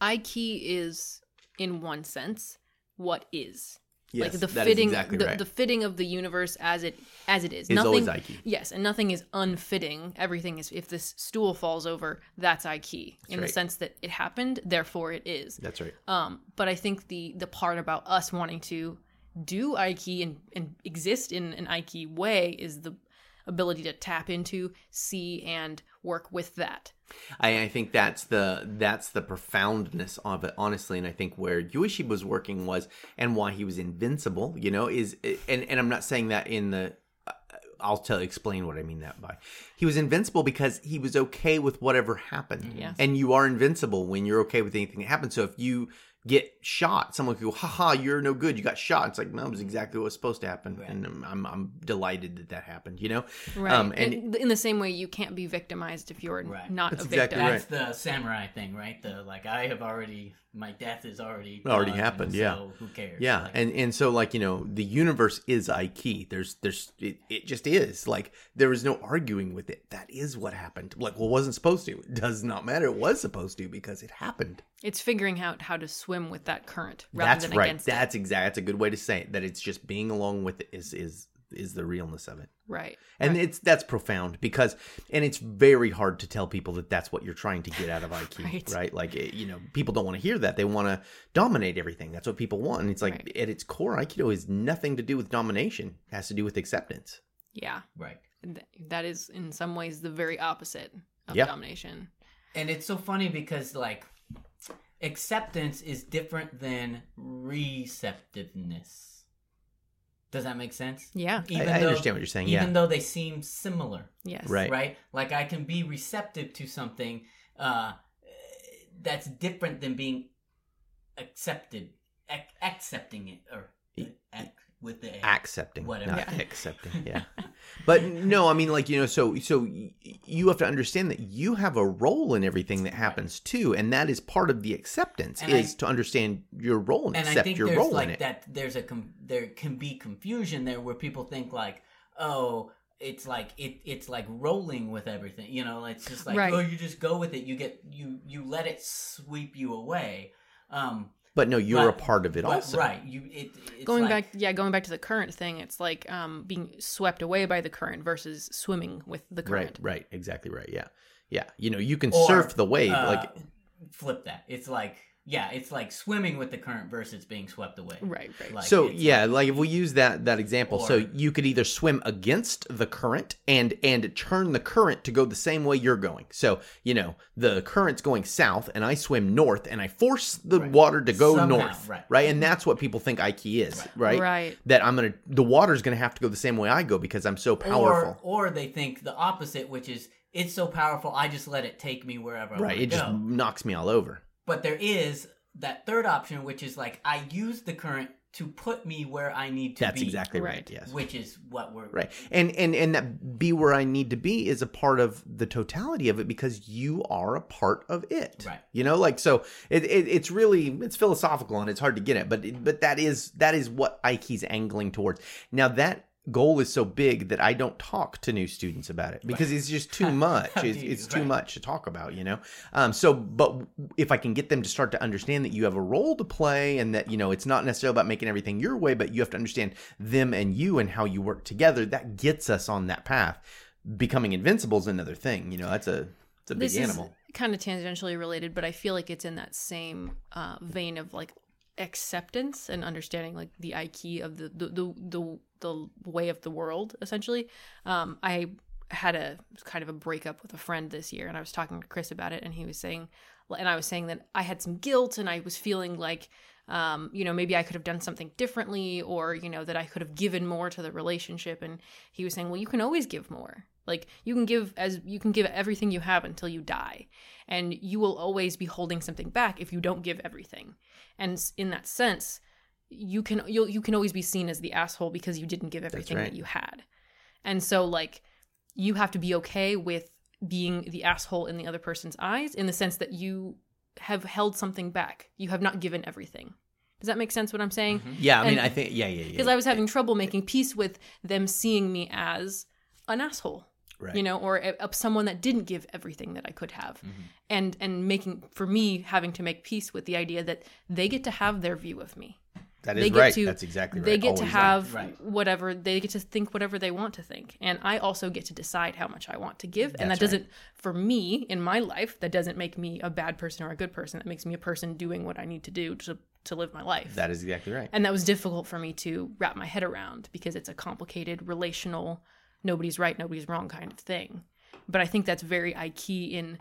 C: Aiki is in one sense what is. like the fitting,
A: exactly
C: the,
A: right.
C: the fitting of the universe as it as it is.
A: Is
C: nothing. Yes, and nothing is unfitting. Everything is. If this stool falls over, that's Aiki in the sense that it happened, therefore it is.
A: That's right.
C: Um, but I think the the part about us wanting to do Aiki and, and exist in an Aiki way is the ability to tap into, see, and work with that.
A: I, I think that's the that's the profoundness of it, honestly. And I think where Yuishi was working was, and why he was invincible, you know, is and and I'm not saying that in the. Uh, I'll tell explain what I mean that by. He was invincible because he was okay with whatever happened.
C: Yes.
A: And you are invincible when you're okay with anything that happens. So if you get shot, someone could go, haha, you're no good. You got shot. It's like, no, it was exactly what was supposed to happen. And I'm, I'm, I'm delighted that that happened, you know?
C: Right.
A: Um, and
C: in, in the same way, you can't be victimized if you're
B: Right.
C: not
A: That's
C: a
A: exactly
C: victim.
A: right.
B: That's the samurai thing, right? The like I have already my death is already
A: Already
B: done,
A: happened,
B: so
A: yeah.
B: Who cares?
A: Yeah,
B: Like,
A: and and so like you know the universe is Aiki. There's there's it, it just is like there is no arguing with it. That is what happened. Like well, wasn't supposed to. It does not matter. It was supposed to because it happened.
C: It's figuring out how to swim with that current rather
A: That's
C: than
A: right.
C: against
A: That's exact. That's a good way to say it. That it's just being along with it is is is the realness of it.
C: it. Right.
A: And it's that's profound because and it's very hard to tell people that that's what you're trying to get out of Aiki,
C: Right.
A: right. Like it, you know, people don't want to hear that. They want to dominate everything. That's what people want. And it's like
C: Right.
A: at its core Aikido has nothing to do with domination. It has to do with acceptance.
C: Yeah.
B: right.
C: Th- That is in some ways the very opposite of
A: Yep.
C: domination.
B: And it's so funny because like acceptance is different than receptiveness. Does that make sense?
C: Yeah.
A: I, I understand what you're saying.
B: Even
A: yeah.
B: though they seem similar,
C: Yes.
A: Right.
B: right? Like I can be receptive to something uh, that's different than being accepted, ac- accepting it, or ac- with the
A: accepting
B: Whatever.
A: not
C: Yeah.
A: accepting yeah but no i mean like you know so so you have to understand that you have a role in everything that happens too and that is part of the acceptance
B: And I-
A: is to understand your role and,
B: and I
A: accept
B: think
A: your
B: there's
A: role
B: like
A: in it
B: that. There's a com- there can be confusion there where people think like, oh, it's like it it's like rolling with everything. You know, it's just like
C: Right.
B: oh, you just go with it. You get you you let it sweep you away. Um,
A: but no you're a part of it
B: but-
A: also.
B: right? You it it's
C: going
B: like-
C: back yeah going back to the current thing it's like um being swept away by the current versus swimming with the current.
A: right right. Exactly right. Yeah. Yeah. You know you can
B: or,
A: surf the wave
B: uh,
A: like
B: flip that. It's like yeah, it's like swimming with the current versus being swept away.
C: right right
B: Like,
A: so yeah like if we use that that example so you could either swim against the current and and turn the current to go the same way you're going so you know the current's going south and i swim north and i force the
B: Right.
A: water to go
B: Somehow,
A: north
B: right.
A: right, and that's what people think Aiki is right,
C: Right.
A: that i'm gonna the water's gonna have to go the same way i go because i'm so powerful
B: Or, or they think the opposite, which is it's so powerful, I just let it take me wherever I
A: right
B: want to
A: it just knocks me all over
B: But there is that third option, which is like I use the current to put me where I need to be.
A: that's
B: be.
A: exactly right,
C: Right.
A: yes
B: Which is what we're
A: Right. And and and that be where I need to be is a part of the totality of it because you are a part of it.
B: Right.
A: You know, like so it, it it's really it's philosophical and it's hard to get at, but but that is that is what Aiki's angling towards. Now that goal is so big that I don't talk to new students about it because it's just too much. It's, it's too
B: Right.
A: much to talk about, you know. Um so but if I can get them to start to understand that you have a role to play and that you know it's not necessarily about making everything your way, but you have to understand them and you and how you work together, that gets us on that path. Becoming invincible is another thing, you know. That's a it's a big
C: this
A: animal.
C: is kind of tangentially related but i feel like it's in that same uh, vein of like acceptance and understanding like the Aiki of the the the, the, the way of the world essentially um i had a kind of a breakup with a friend this year and i was talking to chris about it and he was saying and i was saying that i had some guilt and i was feeling like um, you know, maybe I could have done something differently, or you know, that I could have given more to the relationship. And he was saying, well, you can always give more. Like you can give as you can give everything you have until you die. And you will always be holding something back if you don't give everything. And in that sense, you can you'll you can always be seen as the asshole because you didn't give everything
A: right.
C: that you had. And so like you have to be okay with being the asshole in the other person's eyes in the sense that you have held something back. You have not given everything. Does that make sense what I'm saying? Mm-hmm.
A: Yeah, I mean, I think yeah, yeah, yeah.
C: Because I was having trouble making peace with them seeing me as an asshole.
A: Right.
C: You know, or a, a- someone that didn't give everything that I could have.
A: Mm-hmm.
C: And and making for me having to make peace with the idea that they get to have their view of me.
A: that
C: they
A: is
C: get
A: right.
C: to-
A: That's exactly right.
C: They get to have
B: Right.
C: whatever they get to think whatever they want to think. And I also get to decide how much I want to give. and that
A: That's right.
C: doesn't for me in my life, that doesn't make me a bad person or a good person. That makes me a person doing what I need to do to to live my life.
A: That is exactly right.
C: And that was difficult for me to wrap my head around because it's a complicated relational, nobody's right, nobody's wrong kind of thing. But I think that's very key in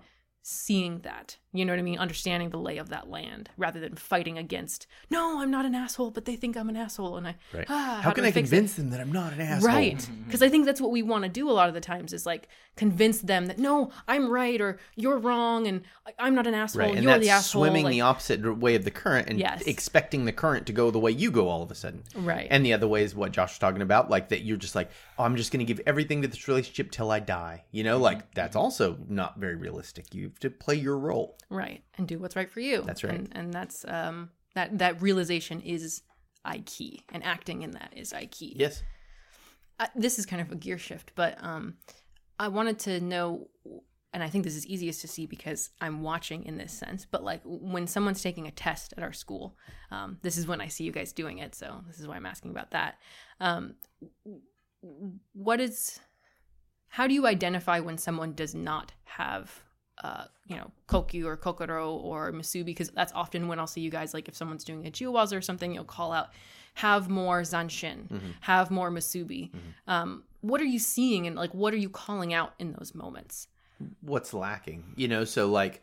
C: seeing that. You know what I mean? Understanding the lay of that land rather than fighting against, no, I'm not an asshole, but they think I'm an asshole. And I,
A: Right.
C: ah,
A: How,
C: do
A: can I
C: fix it?
A: convince them that I'm not an asshole?
C: Right. Because I think that's what we want to do a lot of the times is like convince them that, no, I'm right or you're wrong and I'm not an asshole.
A: Right, and
C: you're
A: that's
C: the asshole.
A: swimming
C: like-
A: the opposite way of the current and
C: Yes.
A: expecting the current to go the way you go all of a sudden.
C: Right.
A: And the other way is what Josh was talking about, like that you're just like, oh, I'm just going to give everything to this relationship till I die. You know, like that's also not very realistic. You to play your role.
C: right and do what's right for you
A: That's right.
C: and, and that's um that that realization is aiki and acting in that is aiki
A: Yes.
C: I, this is kind of a gear shift but um i wanted to know and i think this is easiest to see because i'm watching in this sense but like when someone's taking a test at our school um, this is when i see you guys doing it so this is why i'm asking about that um, what is how do you identify when someone does not have uh, you know, kokyu or kokoro or musubi, because that's often when I'll see you guys, like if someone's doing a jiwaza or something, you'll call out, have more zanshin, have more musubi. Um, what are you seeing and like what are you calling out in those moments?
A: What's lacking? You know, so like,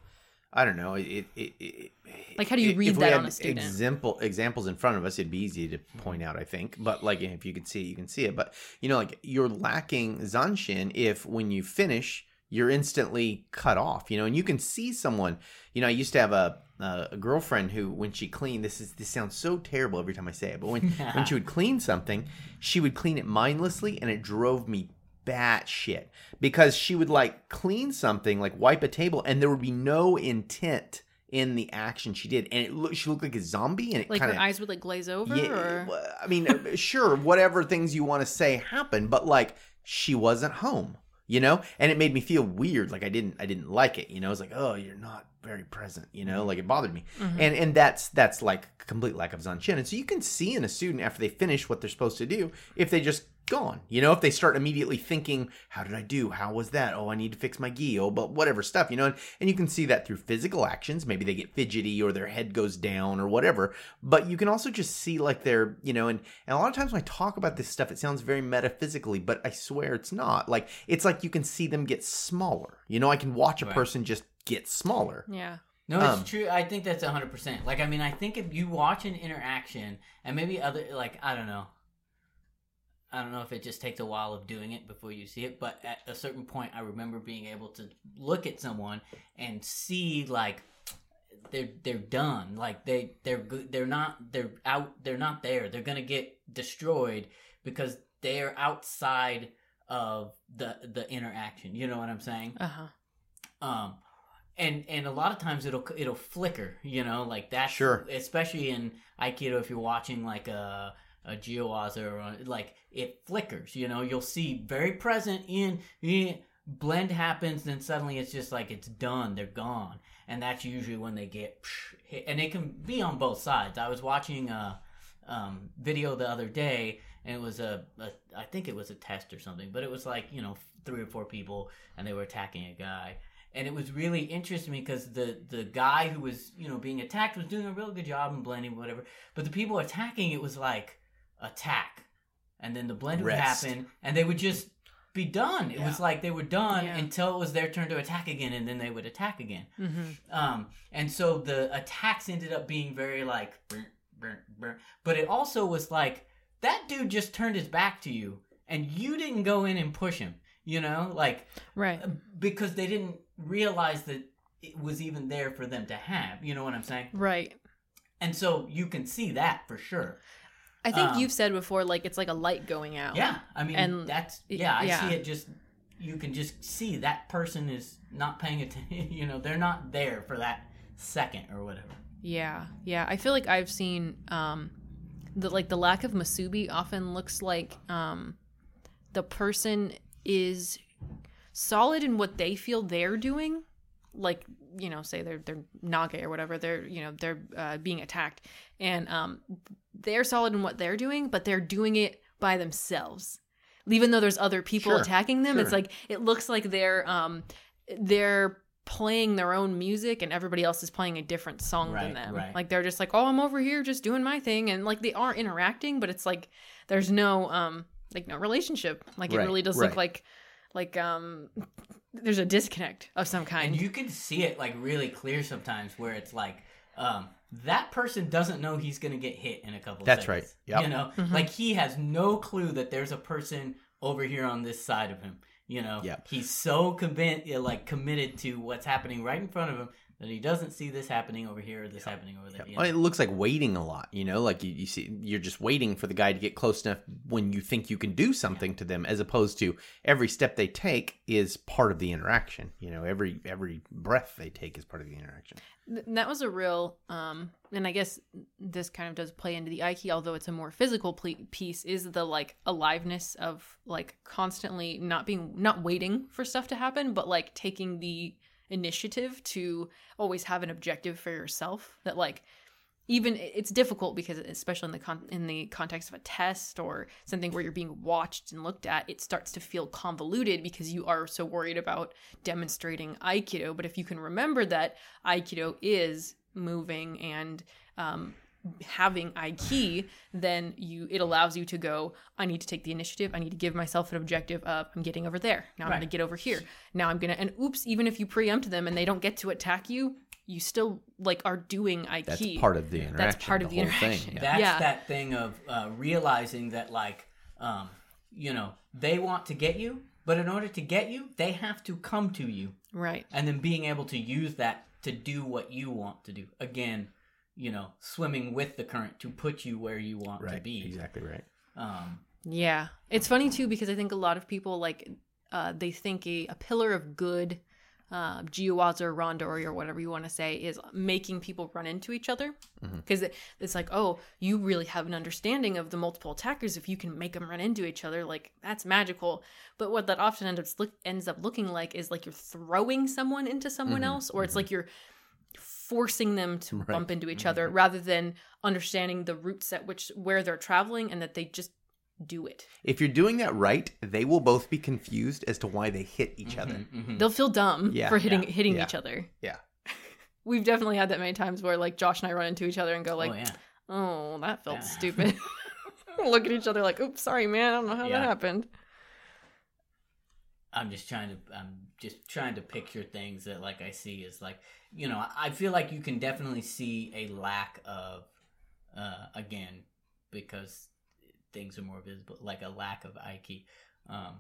A: I don't know. It, it, it,
C: Like, how do you read that on a student?
A: Example examples in front of us, it'd be easy to point out, I think. But like, if you can see it, you can see it. But you know, like you're lacking zanshin if when you finish, you're instantly cut off. You know, and you can see someone. You know, I used to have a a, girlfriend who, when she cleaned, this is this sounds so terrible every time I say it, but when when she would clean something, she would clean it mindlessly, and it drove me bat shit because she would like clean something like wipe a table and there would be no intent in the action she did and it looked she looked like a zombie and it
C: Like
A: kind
C: her eyes would like glaze over
A: yeah,
C: or
A: I mean, uh, sure, whatever things you want to say happened, but like she wasn't home, you know, and it made me feel weird. Like I didn't, I didn't like it, you know. It's like, oh, you're not very present, you know. Mm-hmm. Like it bothered me, mm-hmm. and and that's that's like complete lack of zanshin. And so you can see in a student after they finish what they're supposed to do if they just gone, you know, if they start immediately thinking, how did I do? How was that? Oh, I need to fix my gi, oh, but whatever stuff, you know, and, and you can see that through physical actions. Maybe they get fidgety or their head goes down or whatever. But you can also just see like they're, you know, and, and a lot of times when I talk about this stuff, it sounds very metaphysically, but I swear it's not. Like it's like you can see them get smaller. You know, I can watch a
B: Right.
A: person just get smaller.
C: yeah.
B: No, it's
A: Um,
B: true. I think that's hundred percent. Like, I mean, I think if you watch an interaction and maybe other, like, I don't know, I don't know if it just takes a while of doing it before you see it, but at a certain point, I remember being able to look at someone and see like they're they're done. Like they they're good. They're not. They're out. They're not there. They're gonna get destroyed because they're outside of the the interaction. You know what I'm saying?
C: Uh-huh.
B: um and and a lot of times it'll it'll flicker you know like that
A: Sure.
B: especially in aikido if you're watching like a a Jiyuwaza or like it flickers you know? You'll see very present in, in blend happens then suddenly it's just like it's done they're gone. And that's usually when they get hit and it can be on both sides. I was watching a um, video the other day and it was a, a i think it was a test or something but it was like you know three or four people and they were attacking a guy. And it was really interesting because the the guy who was you know being attacked was doing a real good job in blending whatever. But the people attacking it was like attack and then the blend would happen and they would just be done it was like they were done
C: Yeah.
B: until it was their turn to attack again and then they would attack again
C: Mm-hmm.
B: um, and so the attacks ended up being very like, burn, burn, burn. but it also was like that dude just turned his back to you, and you didn't go in and push him. you know, like
C: Right.
B: because they didn't realize that it was even there for them to have. You know what I'm saying?
C: Right.
B: And so you can see that for sure.
C: I think
B: Um,
C: you've said before, like it's like a light going out.
B: Yeah, I mean
C: And-
B: that's yeah. I
C: yeah.
B: see it just. You can just see that person is not paying attention. You know, they're not there for that second or whatever.
C: Yeah, yeah. I feel like I've seen um, the like the lack of musubi often looks like um, the person is solid in what they feel they're doing, like you know, say they're they're nage or whatever. They're you know they're uh, being attacked, and um, they're solid in what they're doing, but they're doing it by themselves. Even though there's other people
A: Sure,
C: attacking them, it's like it looks like they're um, they're playing their own music and everybody else is playing a different song than them.
B: right.
C: Like they're just like, "Oh, I'm over here just doing my thing." And like they are interacting, but it's like there's no um like no relationship. Like it
A: Right,
C: really does
A: right.
C: look like like um there's a disconnect of some kind.
B: and you can see it like really clear sometimes where it's like um that person doesn't know he's gonna get hit in a couple
A: That's
B: seconds.
A: right. Yep.
B: you know
C: Mhm.
B: like he has no clue that there's a person over here on this side of him you know
A: Yep.
B: he's so convinced like committed to what's happening right in front of him that he doesn't see this happening over here or this happening over there
A: Yeah.
B: you
A: Well,
B: know?
A: it looks like waiting a lot, you know, like you, you see, you're just waiting for the guy to get close enough when you think you can do something to them, as opposed to every step they take is part of the interaction. You know, every every breath they take is part of the interaction.
C: Th- that was a real um and i guess this kind of does play into the aiki although it's a more physical ple- piece is the like aliveness of like constantly not being not waiting for stuff to happen but like taking the initiative to always have an objective for yourself that like even it's difficult because especially in the con- in the context of a test or something where you're being watched and looked at it starts to feel convoluted because you are so worried about demonstrating aikido. But if you can remember that aikido is moving and um, having aiki then you it allows you to go i need to take the initiative i need to give myself an objective of i'm getting over there now i'm
B: Right.
C: going to get over here now i'm going to and oops even if you preempt them and they don't get to attack you you still like are doing aiki
A: That's part of the interaction.
C: That's part of the
A: whole
C: interaction.
A: Thing. Yeah.
B: that's
C: Yeah.
B: that thing of uh, realizing that like um you know they want to get you but in order to get you they have to come to you
C: right
B: and then being able to use that to do what you want to do again you know swimming with the current to put you where you want to
A: Right.
B: be
A: Exactly right.
B: um
C: Yeah. It's funny too because I think a lot of people like uh they think a, a pillar of good uh Jiwaza or Randori or whatever you want to say is making people run into each other because it's like oh you really have an understanding of the multiple attackers if you can make them run into each other like that's magical but what that often ends up look, ends up looking like is like you're throwing someone into someone
A: Mhm,
C: else or it's like you're forcing them to
A: Right.
C: bump into each other rather than understanding the routes at which where they're traveling and that they just do it.
A: If you're doing that right, they will both be confused as to why they hit each other.
B: mhm, mhm.
C: They'll feel dumb
A: Yeah,
C: for hitting
B: yeah,
C: hitting
A: yeah.
C: each other.
A: Yeah.
C: We've definitely had that many times where like Josh and I run into each other and go like,
B: oh yeah
C: "Oh, that felt
B: Yeah.
C: stupid." Look at each other like, "Oops, sorry, man. I don't know how
B: Yeah.
C: that happened."
B: I'm just trying to i'm just trying to picture things that like i see is like you know i feel like you can definitely see a lack of uh again because things are more visible like a lack of aiki um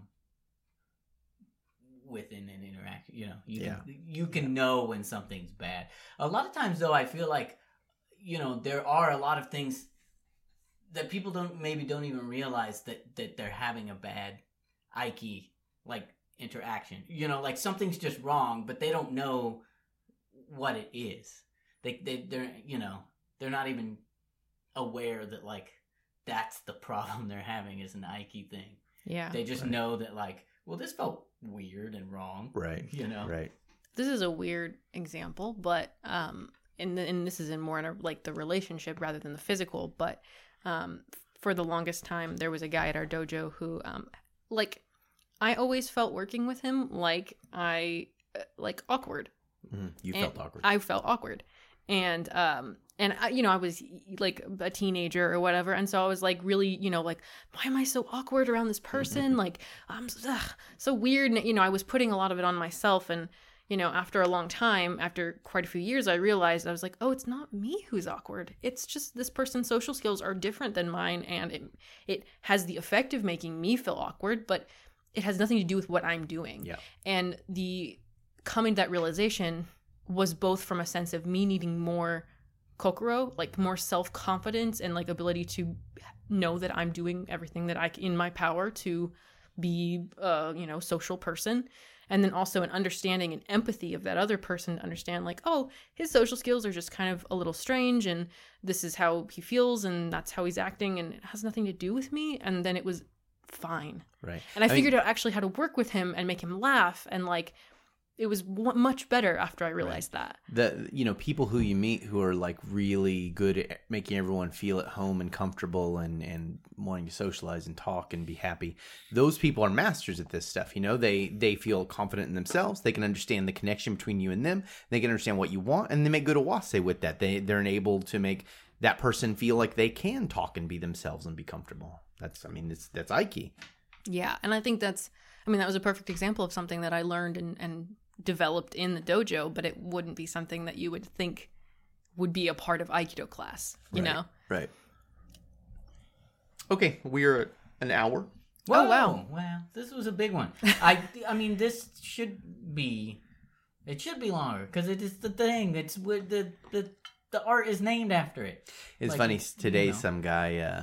B: within an interaction you know you
A: Yeah.
B: can, you can know when something's bad a lot of times though i feel like you know there are a lot of things that people don't maybe don't even realize that that they're having a bad aiki like interaction you know like something's just wrong but they don't know what it is they they they're you know they're not even aware that like that's the problem they're having is an aiki thing
C: Yeah.
B: they just
A: Right.
B: know that like well this felt weird and wrong
A: Right.
B: you know
A: Right.
C: this is a weird example, but um, and and this is in more in a, like the relationship rather than the physical. But um, for the longest time, there was a guy at our dojo who, um, like, I always felt working with him like I uh, like awkward.
A: Mhm. You
C: And
A: felt awkward.
C: I felt awkward, and um, and I, you know, I was like a teenager or whatever, and so I was like really, you know, like why am I so awkward around this person? like I'm ugh, so weird, and you know, I was putting a lot of it on myself, and you know, after a long time, after quite a few years, I realized I was like, oh, it's not me who's awkward. It's just this person's social skills are different than mine, and it it has the effect of making me feel awkward, but it has nothing to do with what I'm doing.
A: Yeah.
C: And the coming to that realization was both from a sense of me needing more kokoro, like more self confidence and like ability to know that I'm doing everything that I in my power to be a you know social person, and then also an understanding and empathy of that other person to understand like oh his social skills are just kind of a little strange and this is how he feels and that's how he's acting and it has nothing to do with me and then it was fine.
A: Right.
C: and I,
A: mean,
C: figured out actually how to work with him and make him laugh and like it was w- much better after I realized that.
A: the you know people who you meet who are like really good at making everyone feel at home and comfortable and and wanting to socialize and talk and be happy those people are masters at this stuff you know? They they feel confident in themselves. They can understand the connection between you and them. They can understand what you want and they make good awase with that. They they're enabled to make that person feel like they can talk and be themselves and be comfortable that's i mean it's that's aiki
C: Yeah, and I think that's I mean that was a perfect example of something that I learned and and developed in the dojo, but it wouldn't be something that you would think would be a part of aikido class, you
A: Right.
C: know.
A: right okay we're an hour
C: Oh, wow.
B: Well, this was a big one. I I mean, this should be it should be longer because it is the thing. It's with the the the art is named after it.
A: It's
B: Like,
A: funny
B: you
A: today.
B: know.
A: Some guy uh,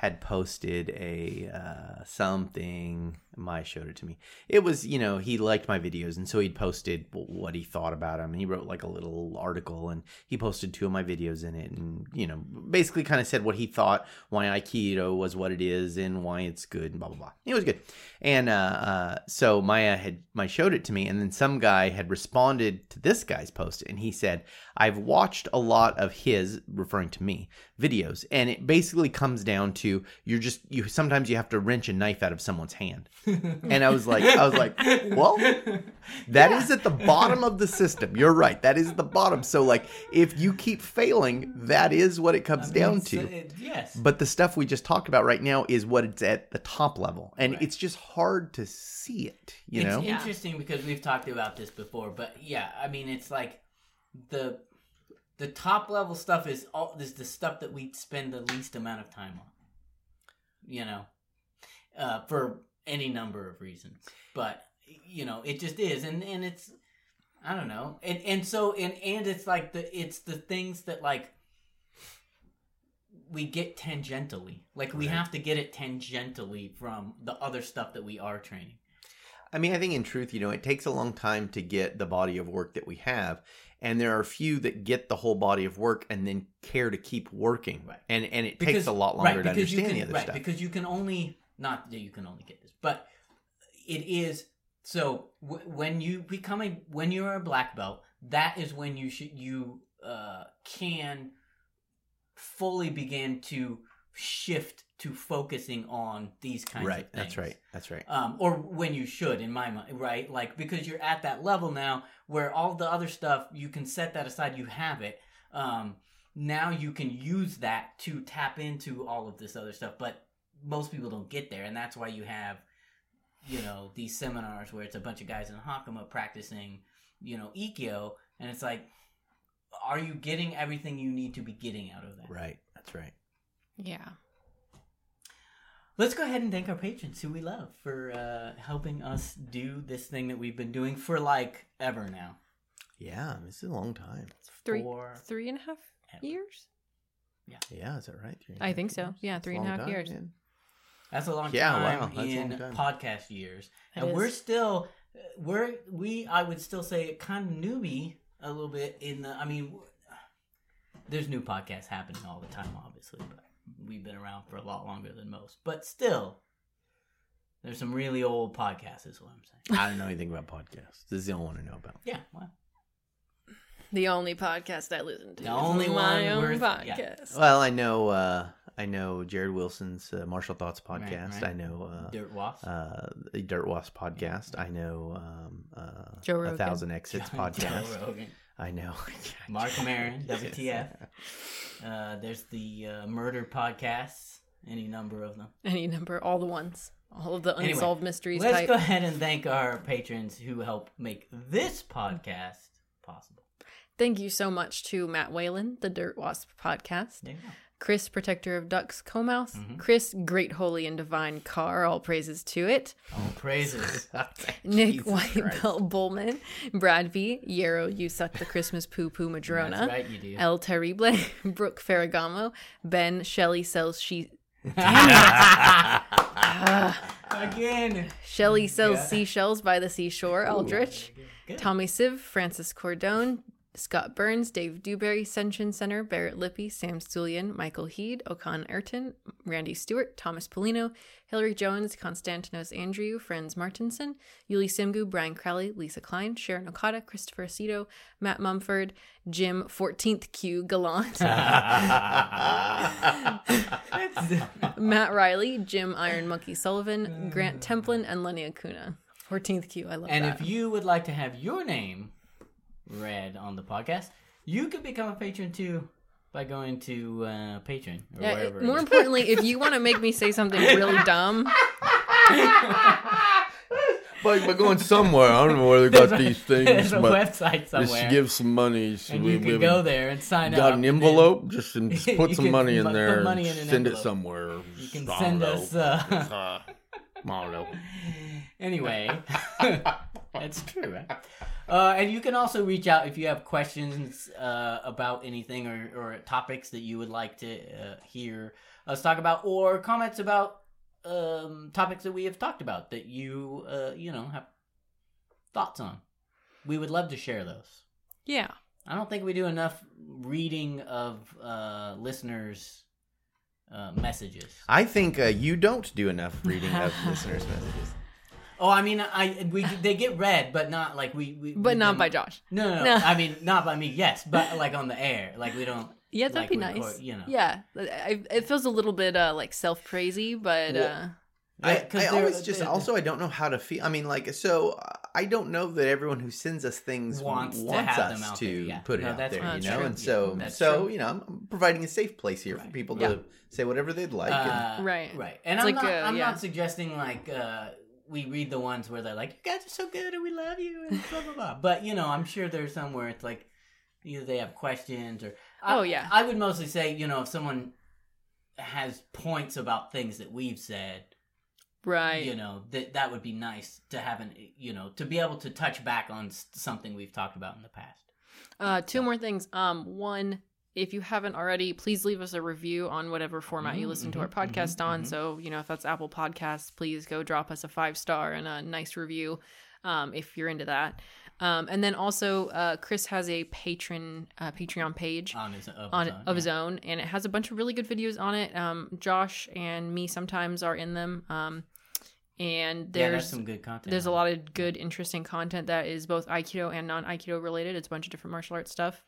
A: had posted a uh, something. Maya showed it to me. It was you know he liked my videos, and so he'd posted what he thought about them. He wrote like a little article, and he posted two of my videos in it, and you know basically kind of said what he thought, why Aikido was what it is, and why it's good, and blah blah blah. It was good, and uh, uh, so Maya had my showed it to me, and then some guy had responded to this guy's post, and he said, "I've watched a lot of his, referring to me, videos, and it basically comes down to you're just you sometimes you have to wrench a knife out of someone's hand." And I was like, I was like, well, that is at the bottom of the system. You're right. That is at the bottom. So like, if you keep failing, that is what it comes down to.
B: uh, yes.
A: But the stuff we just talked about right now is what it's at the top level, and
B: Right.
A: it's just hard to see it. You
B: it's
A: know,
C: Yeah.
B: interesting because we've talked about this before, but yeah, I mean, it's like the the top level stuff is all is the stuff that we spend the least amount of time on. You know, uh, for any number of reasons, but you know, it just is, and and it's I don't know, and and so and and it's like the it's the things that like we get tangentially, like we
A: Right.
B: have to get it tangentially from the other stuff that we are training.
A: I mean, I think in truth, you know, it takes a long time to get the body of work that we have, and there are a few that get the whole body of work and then care to keep working,
B: Right.
A: and and it takes a lot longer to understand
B: can,
A: the other
B: right,
A: stuff.
B: Because you can only not that you can only get this, but it is so w- when you become a when you're a black belt, that is when you should you uh, can fully begin to shift to focusing on these kinds
A: right,
B: of things.
A: Right, that's right, that's right.
B: um, or when you should in my mind right like because you're at that level now where all the other stuff you can set that aside you have it um, now you can use that to tap into all of this other stuff but most people don't get there and that's why you have you know these seminars where it's a bunch of guys in hakama practicing you know ikyo and it's like are you getting everything you need to be getting out of that
A: Right, that's right.
C: Yeah.
B: Let's go ahead and thank our patrons who we love for uh, helping us do this thing that we've been doing for like ever now.
A: Yeah, this is a long time.
C: Three
B: For
C: three and a half
B: ever.
C: years?
A: Yeah, Yeah, is that right? Three and a
C: I
A: half
C: think so.
A: years?
C: Yeah,
A: That's
C: three
A: a
C: and a half
A: time,
C: years.
A: man.
B: That's a long
A: Yeah,
B: time
A: wow,
B: in
A: long time.
B: podcast years,
C: It
B: and
C: is.
B: we're still we're we I would still say kind of newbie a little bit in the. I mean, there's new podcasts happening all the time, obviously, but we've been around for a lot longer than most. But still, there's some really old podcasts. Is what I'm saying.
A: I don't know anything about podcasts. This is the only one I know about.
B: Yeah, well,
C: The only podcast I listen to.
B: The
C: is
B: only
C: my
B: one
C: own
B: worth- yeah.
C: podcast.
A: Well, I know. uh I know Jared Wilson's uh, Martial Thoughts podcast.
B: right.
A: I know uh,
B: Dirt Wasp.
A: uh, the Dirt Wasp podcast. I know um, uh,
C: Joe
A: A Thousand Exits
B: Joe
A: podcast.
B: Rogan.
A: I know.
B: Marc Maron, WTF. Uh, there's the uh, murder podcasts, any number of them.
C: Any number, all the ones. All of the
B: Anyway,
C: unsolved mysteries
B: Let's
C: type.
B: go ahead and thank our patrons who help make this podcast possible.
C: Thank you so much to Matt Whalen, the Dirt Wasp podcast.
B: There you go.
C: Chris, protector of ducks, Comouse.
B: Mhm.
C: Chris, great, holy, and divine car. All praises to it.
B: Oh, praises.
C: Nick
A: Jesus
C: White
A: Christ.
C: Belt Bowman. Brad V. Yarrow, you suck the Christmas poo poo Madrona.
B: That's right, you do.
C: El Terrible, Brooke Ferragamo, Ben Shelley sells she
B: Again.
C: Shelley sells
B: Yeah.
C: seashells by the seashore, Aldrich.
B: Good.
C: Tommy Siv, Francis Cordone, Scott Burns, Dave Dewberry, Senshin Center, Barrett Lippy, Sam Stulian, Michael Heed, Okan Ayrton, Randy Stewart, Thomas Polino, Hillary Jones, Konstantinos Andrew, Franz Martinson, Yuli Simgu, Brian Crowley, Lisa Klein, Sharon Okada, Christopher Aceto, Matt Mumford, Jim 14th Q Gallant, Matt Riley, Jim Iron Monkey Sullivan, Grant Templin, and Lenny Acuna. 14th Q, I love
B: and
C: that.
B: And if you would like to have your name read on the podcast, you could become a patron too by going to uh, Patreon or
C: Yeah,
B: wherever.
C: more importantly, if you want to make me say something really dumb,
A: But we're going somewhere. I don't know where they got these
B: There's
A: things,
B: a
A: but
B: website somewhere,
A: just give some money. So
B: and
A: we,
B: you
A: we
B: can go there and sign
A: got
B: up.
A: an
B: and then
A: envelope. Just, and just put some money in
B: put
A: there.
B: money
A: and
B: in an
A: send it somewhere.
B: You can
A: I
B: send us.
A: know.
B: Uh,
A: Uh, I don't know.
B: anyway, that's true, right? Uh, and you can also reach out if you have questions uh, about anything or, or topics that you would like to uh, hear us talk about, or comments about um, topics that we have talked about that you uh, you know have thoughts on. We would love to share those.
C: yeah.
B: I don't think we do enough reading of uh, listeners' uh, messages.
A: I think uh, you don't do enough reading of listeners' messages.
B: Oh, I mean, I we they get read, but not like we, we
C: But
B: we
C: not by Josh.
B: No, no, no,
C: No.
B: I mean, not by me. Yes, but like on the air, like we don't.
C: Yeah, that'd
B: like
C: be
B: record,
C: nice.
B: you know.
C: Yeah, I, it feels a little bit uh, like self praisy, but
A: Well,
C: uh,
A: I, I always just also I don't know how to feel. I mean, like so uh, I don't know that everyone who sends us things
B: Wants
A: wants,
B: to have
A: us
B: them out
A: to
B: there, yeah.
A: put it
B: No,
A: out there, you
C: That's
A: know.
C: true.
A: And so,
B: Yeah, that's
A: so
B: true.
A: you know, I'm providing a safe place here for
B: Right.
A: people
C: Yeah.
A: to say whatever they'd like. and,
B: Uh,
C: Right.
B: right. And
C: It's
B: I'm
C: like,
B: not.
C: uh,
B: I'm
C: yeah.
B: not suggesting like uh, we read the ones where they're like, "You guys are so good and we love you," and blah blah blah. But you know, I'm sure there's some where it's like either they have questions or. I-
C: Oh, yeah.
B: I would mostly say you know if someone has points about things that we've said
C: right.
B: you know that that would be nice to have an you know to be able to touch back on something we've talked about in the past
C: Uh, two more things. Um, one, if you haven't already, please leave us a review on whatever format you
B: Mm,
C: listen to
B: mhm,
C: our podcast
B: mhm,
C: on.
B: mhm.
C: So, you know, if that's Apple Podcasts, please go drop us a five star and a nice review um, if you're into that. Um, and then also, uh, Chris has a patron uh, Patreon page
B: on his of
C: on
B: his own,
C: of his own, and it has a bunch of really good videos on it. Um, Josh and me sometimes are in them. Um, and there's
B: good content
C: there's a lot of good, interesting content that is both Aikido and non Aikido related. It's a bunch of different martial arts stuff,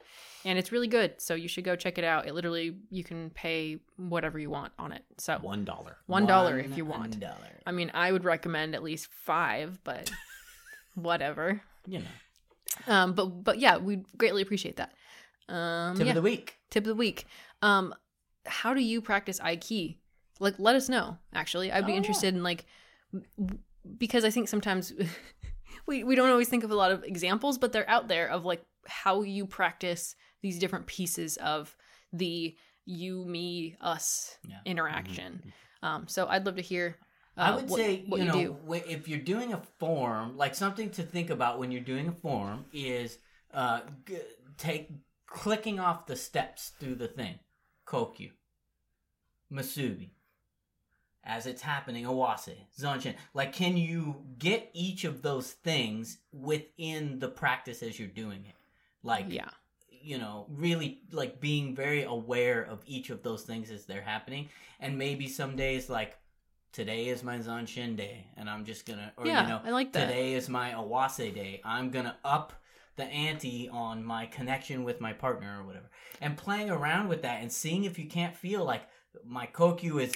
C: and it's really good. So you should go check it out. It literally you can pay whatever you want on it. So
A: One dollar.
C: one dollar if you want.
B: dollar
C: I mean, I would recommend at least five, but whatever.
B: you know
C: Um, but but yeah, we greatly appreciate that. Um,
B: tip
C: yeah.
B: of the week
C: tip of the week. Um, how do you practice Aiki? Like, let us know. Actually, I'd be
B: Oh, yeah.
C: interested in like because I think sometimes we we don't always think of a lot of examples, but they're out there of like how you practice these different pieces of the you, me, us
B: Yeah.
C: interaction. Um, so I'd love to hear. Uh,
B: I would
C: what,
B: say
C: what
B: you
C: you,
B: know
C: do.
B: if you're doing a form like something to think about when you're doing a form is uh g- take clicking off the steps through the thing kokyu musubi as it's happening awase zanshin like can you get each of those things within the practice as you're doing it like
C: Yeah.
B: You know really like being very aware of each of those things as they're happening. And maybe some days like today is my zanshin day and i'm just gonna or
C: Yeah,
B: you know
C: I like that.
B: today is my awase day. I'm gonna up the ante on my connection with my partner or whatever. And playing around with that and seeing if you can't feel like my kokyu is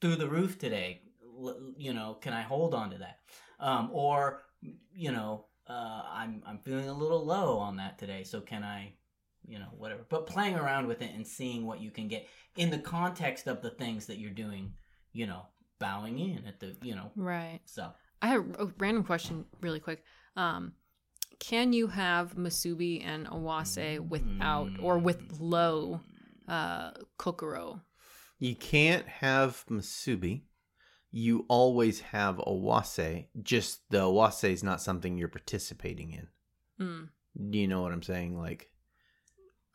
B: through the roof today L- you know can i hold on to that? Um, or you know uh, i'm i'm feeling a little low on that today so can i you know whatever but playing around with it and seeing what you can get in the context of the things that you're doing you know bowing in at the you know
C: Right.
B: so
C: I have a random question, really quick. Um, can you have musubi and awase without or with low uh, kokoro?
A: You can't have Musubi. You always have Awase. Just the Awase is not something you're participating in.
C: Mm.
A: Do you know what I'm saying? Like,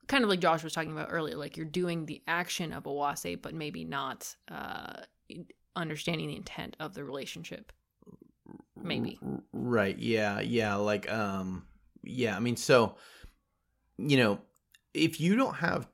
C: Kind of like Josh was talking about earlier, like you're doing the action of a Awase, but maybe not uh, understanding the intent of the relationship. Maybe.
A: Right. Yeah. Yeah. Like, um, yeah. I mean, so, you know, if you don't have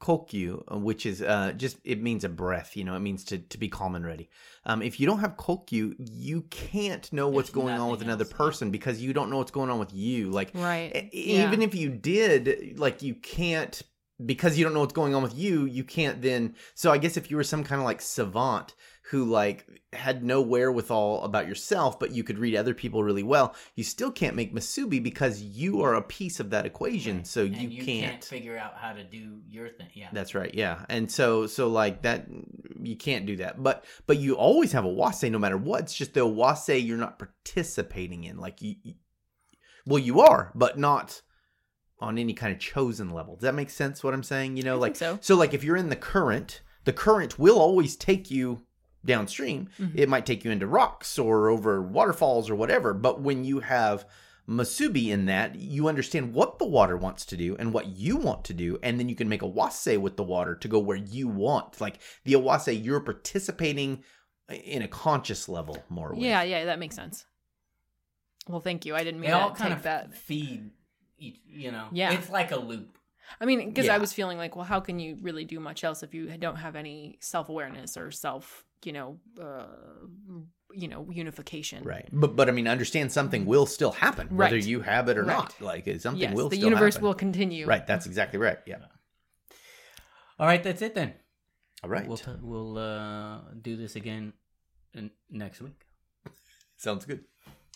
A: kokyu, uh, which is uh, just it means a breath. You know, it means to to be calm and ready. Um, if you don't have kokyu, you can't know what's
B: There's
A: going on with another
B: else,
A: person because you don't know what's going on with you. Like,
C: Right.
A: E-
C: Yeah.
A: even if you did like you can't because you don't know what's going on with you you can't then so i guess if you were some kind of like savant who like had no wherewithal about yourself but you could read other people really well you still can't make musubi because you are a piece of that equation so
B: and
A: you,
B: you
A: can't,
B: can't figure out how to do your thing. Yeah.
A: that's right yeah and so so like that you can't do that but but you always have awase no matter what it's just the wase you're not participating in like you, you well you are but not on any kind of chosen level does that make sense what i'm saying you know
C: I
A: like
C: so. so.
A: like if you're in the current the current will always take you downstream
C: Mhm.
A: it might take you into rocks or over waterfalls or whatever but when you have Musubi in that, you understand what the water wants to do and what you want to do, and then you can make awase with the water to go where you want. Like the awase, you're participating in a conscious level more. With.
C: Yeah, yeah, that makes sense. Well, thank you. I didn't mean
B: They all
C: to
B: kind
C: take
B: of
C: that.
B: feed, you know.
C: Yeah.
B: It's like a loop.
C: I mean, because I was feeling like, well, how can you really do much else if you don't have any self awareness or self, you know, uh, you know, unification?
A: Right, but but I mean, understand something will still happen whether you have it or
C: Right.
A: not. Like it's- something
C: Yes,
A: will.
C: the
A: still
C: universe
A: happen.
C: will continue.
A: Right, that's exactly right. Yeah.
B: All right, that's it then.
A: All right,
B: We'll, t- we'll uh, do this again next week.
A: sounds good.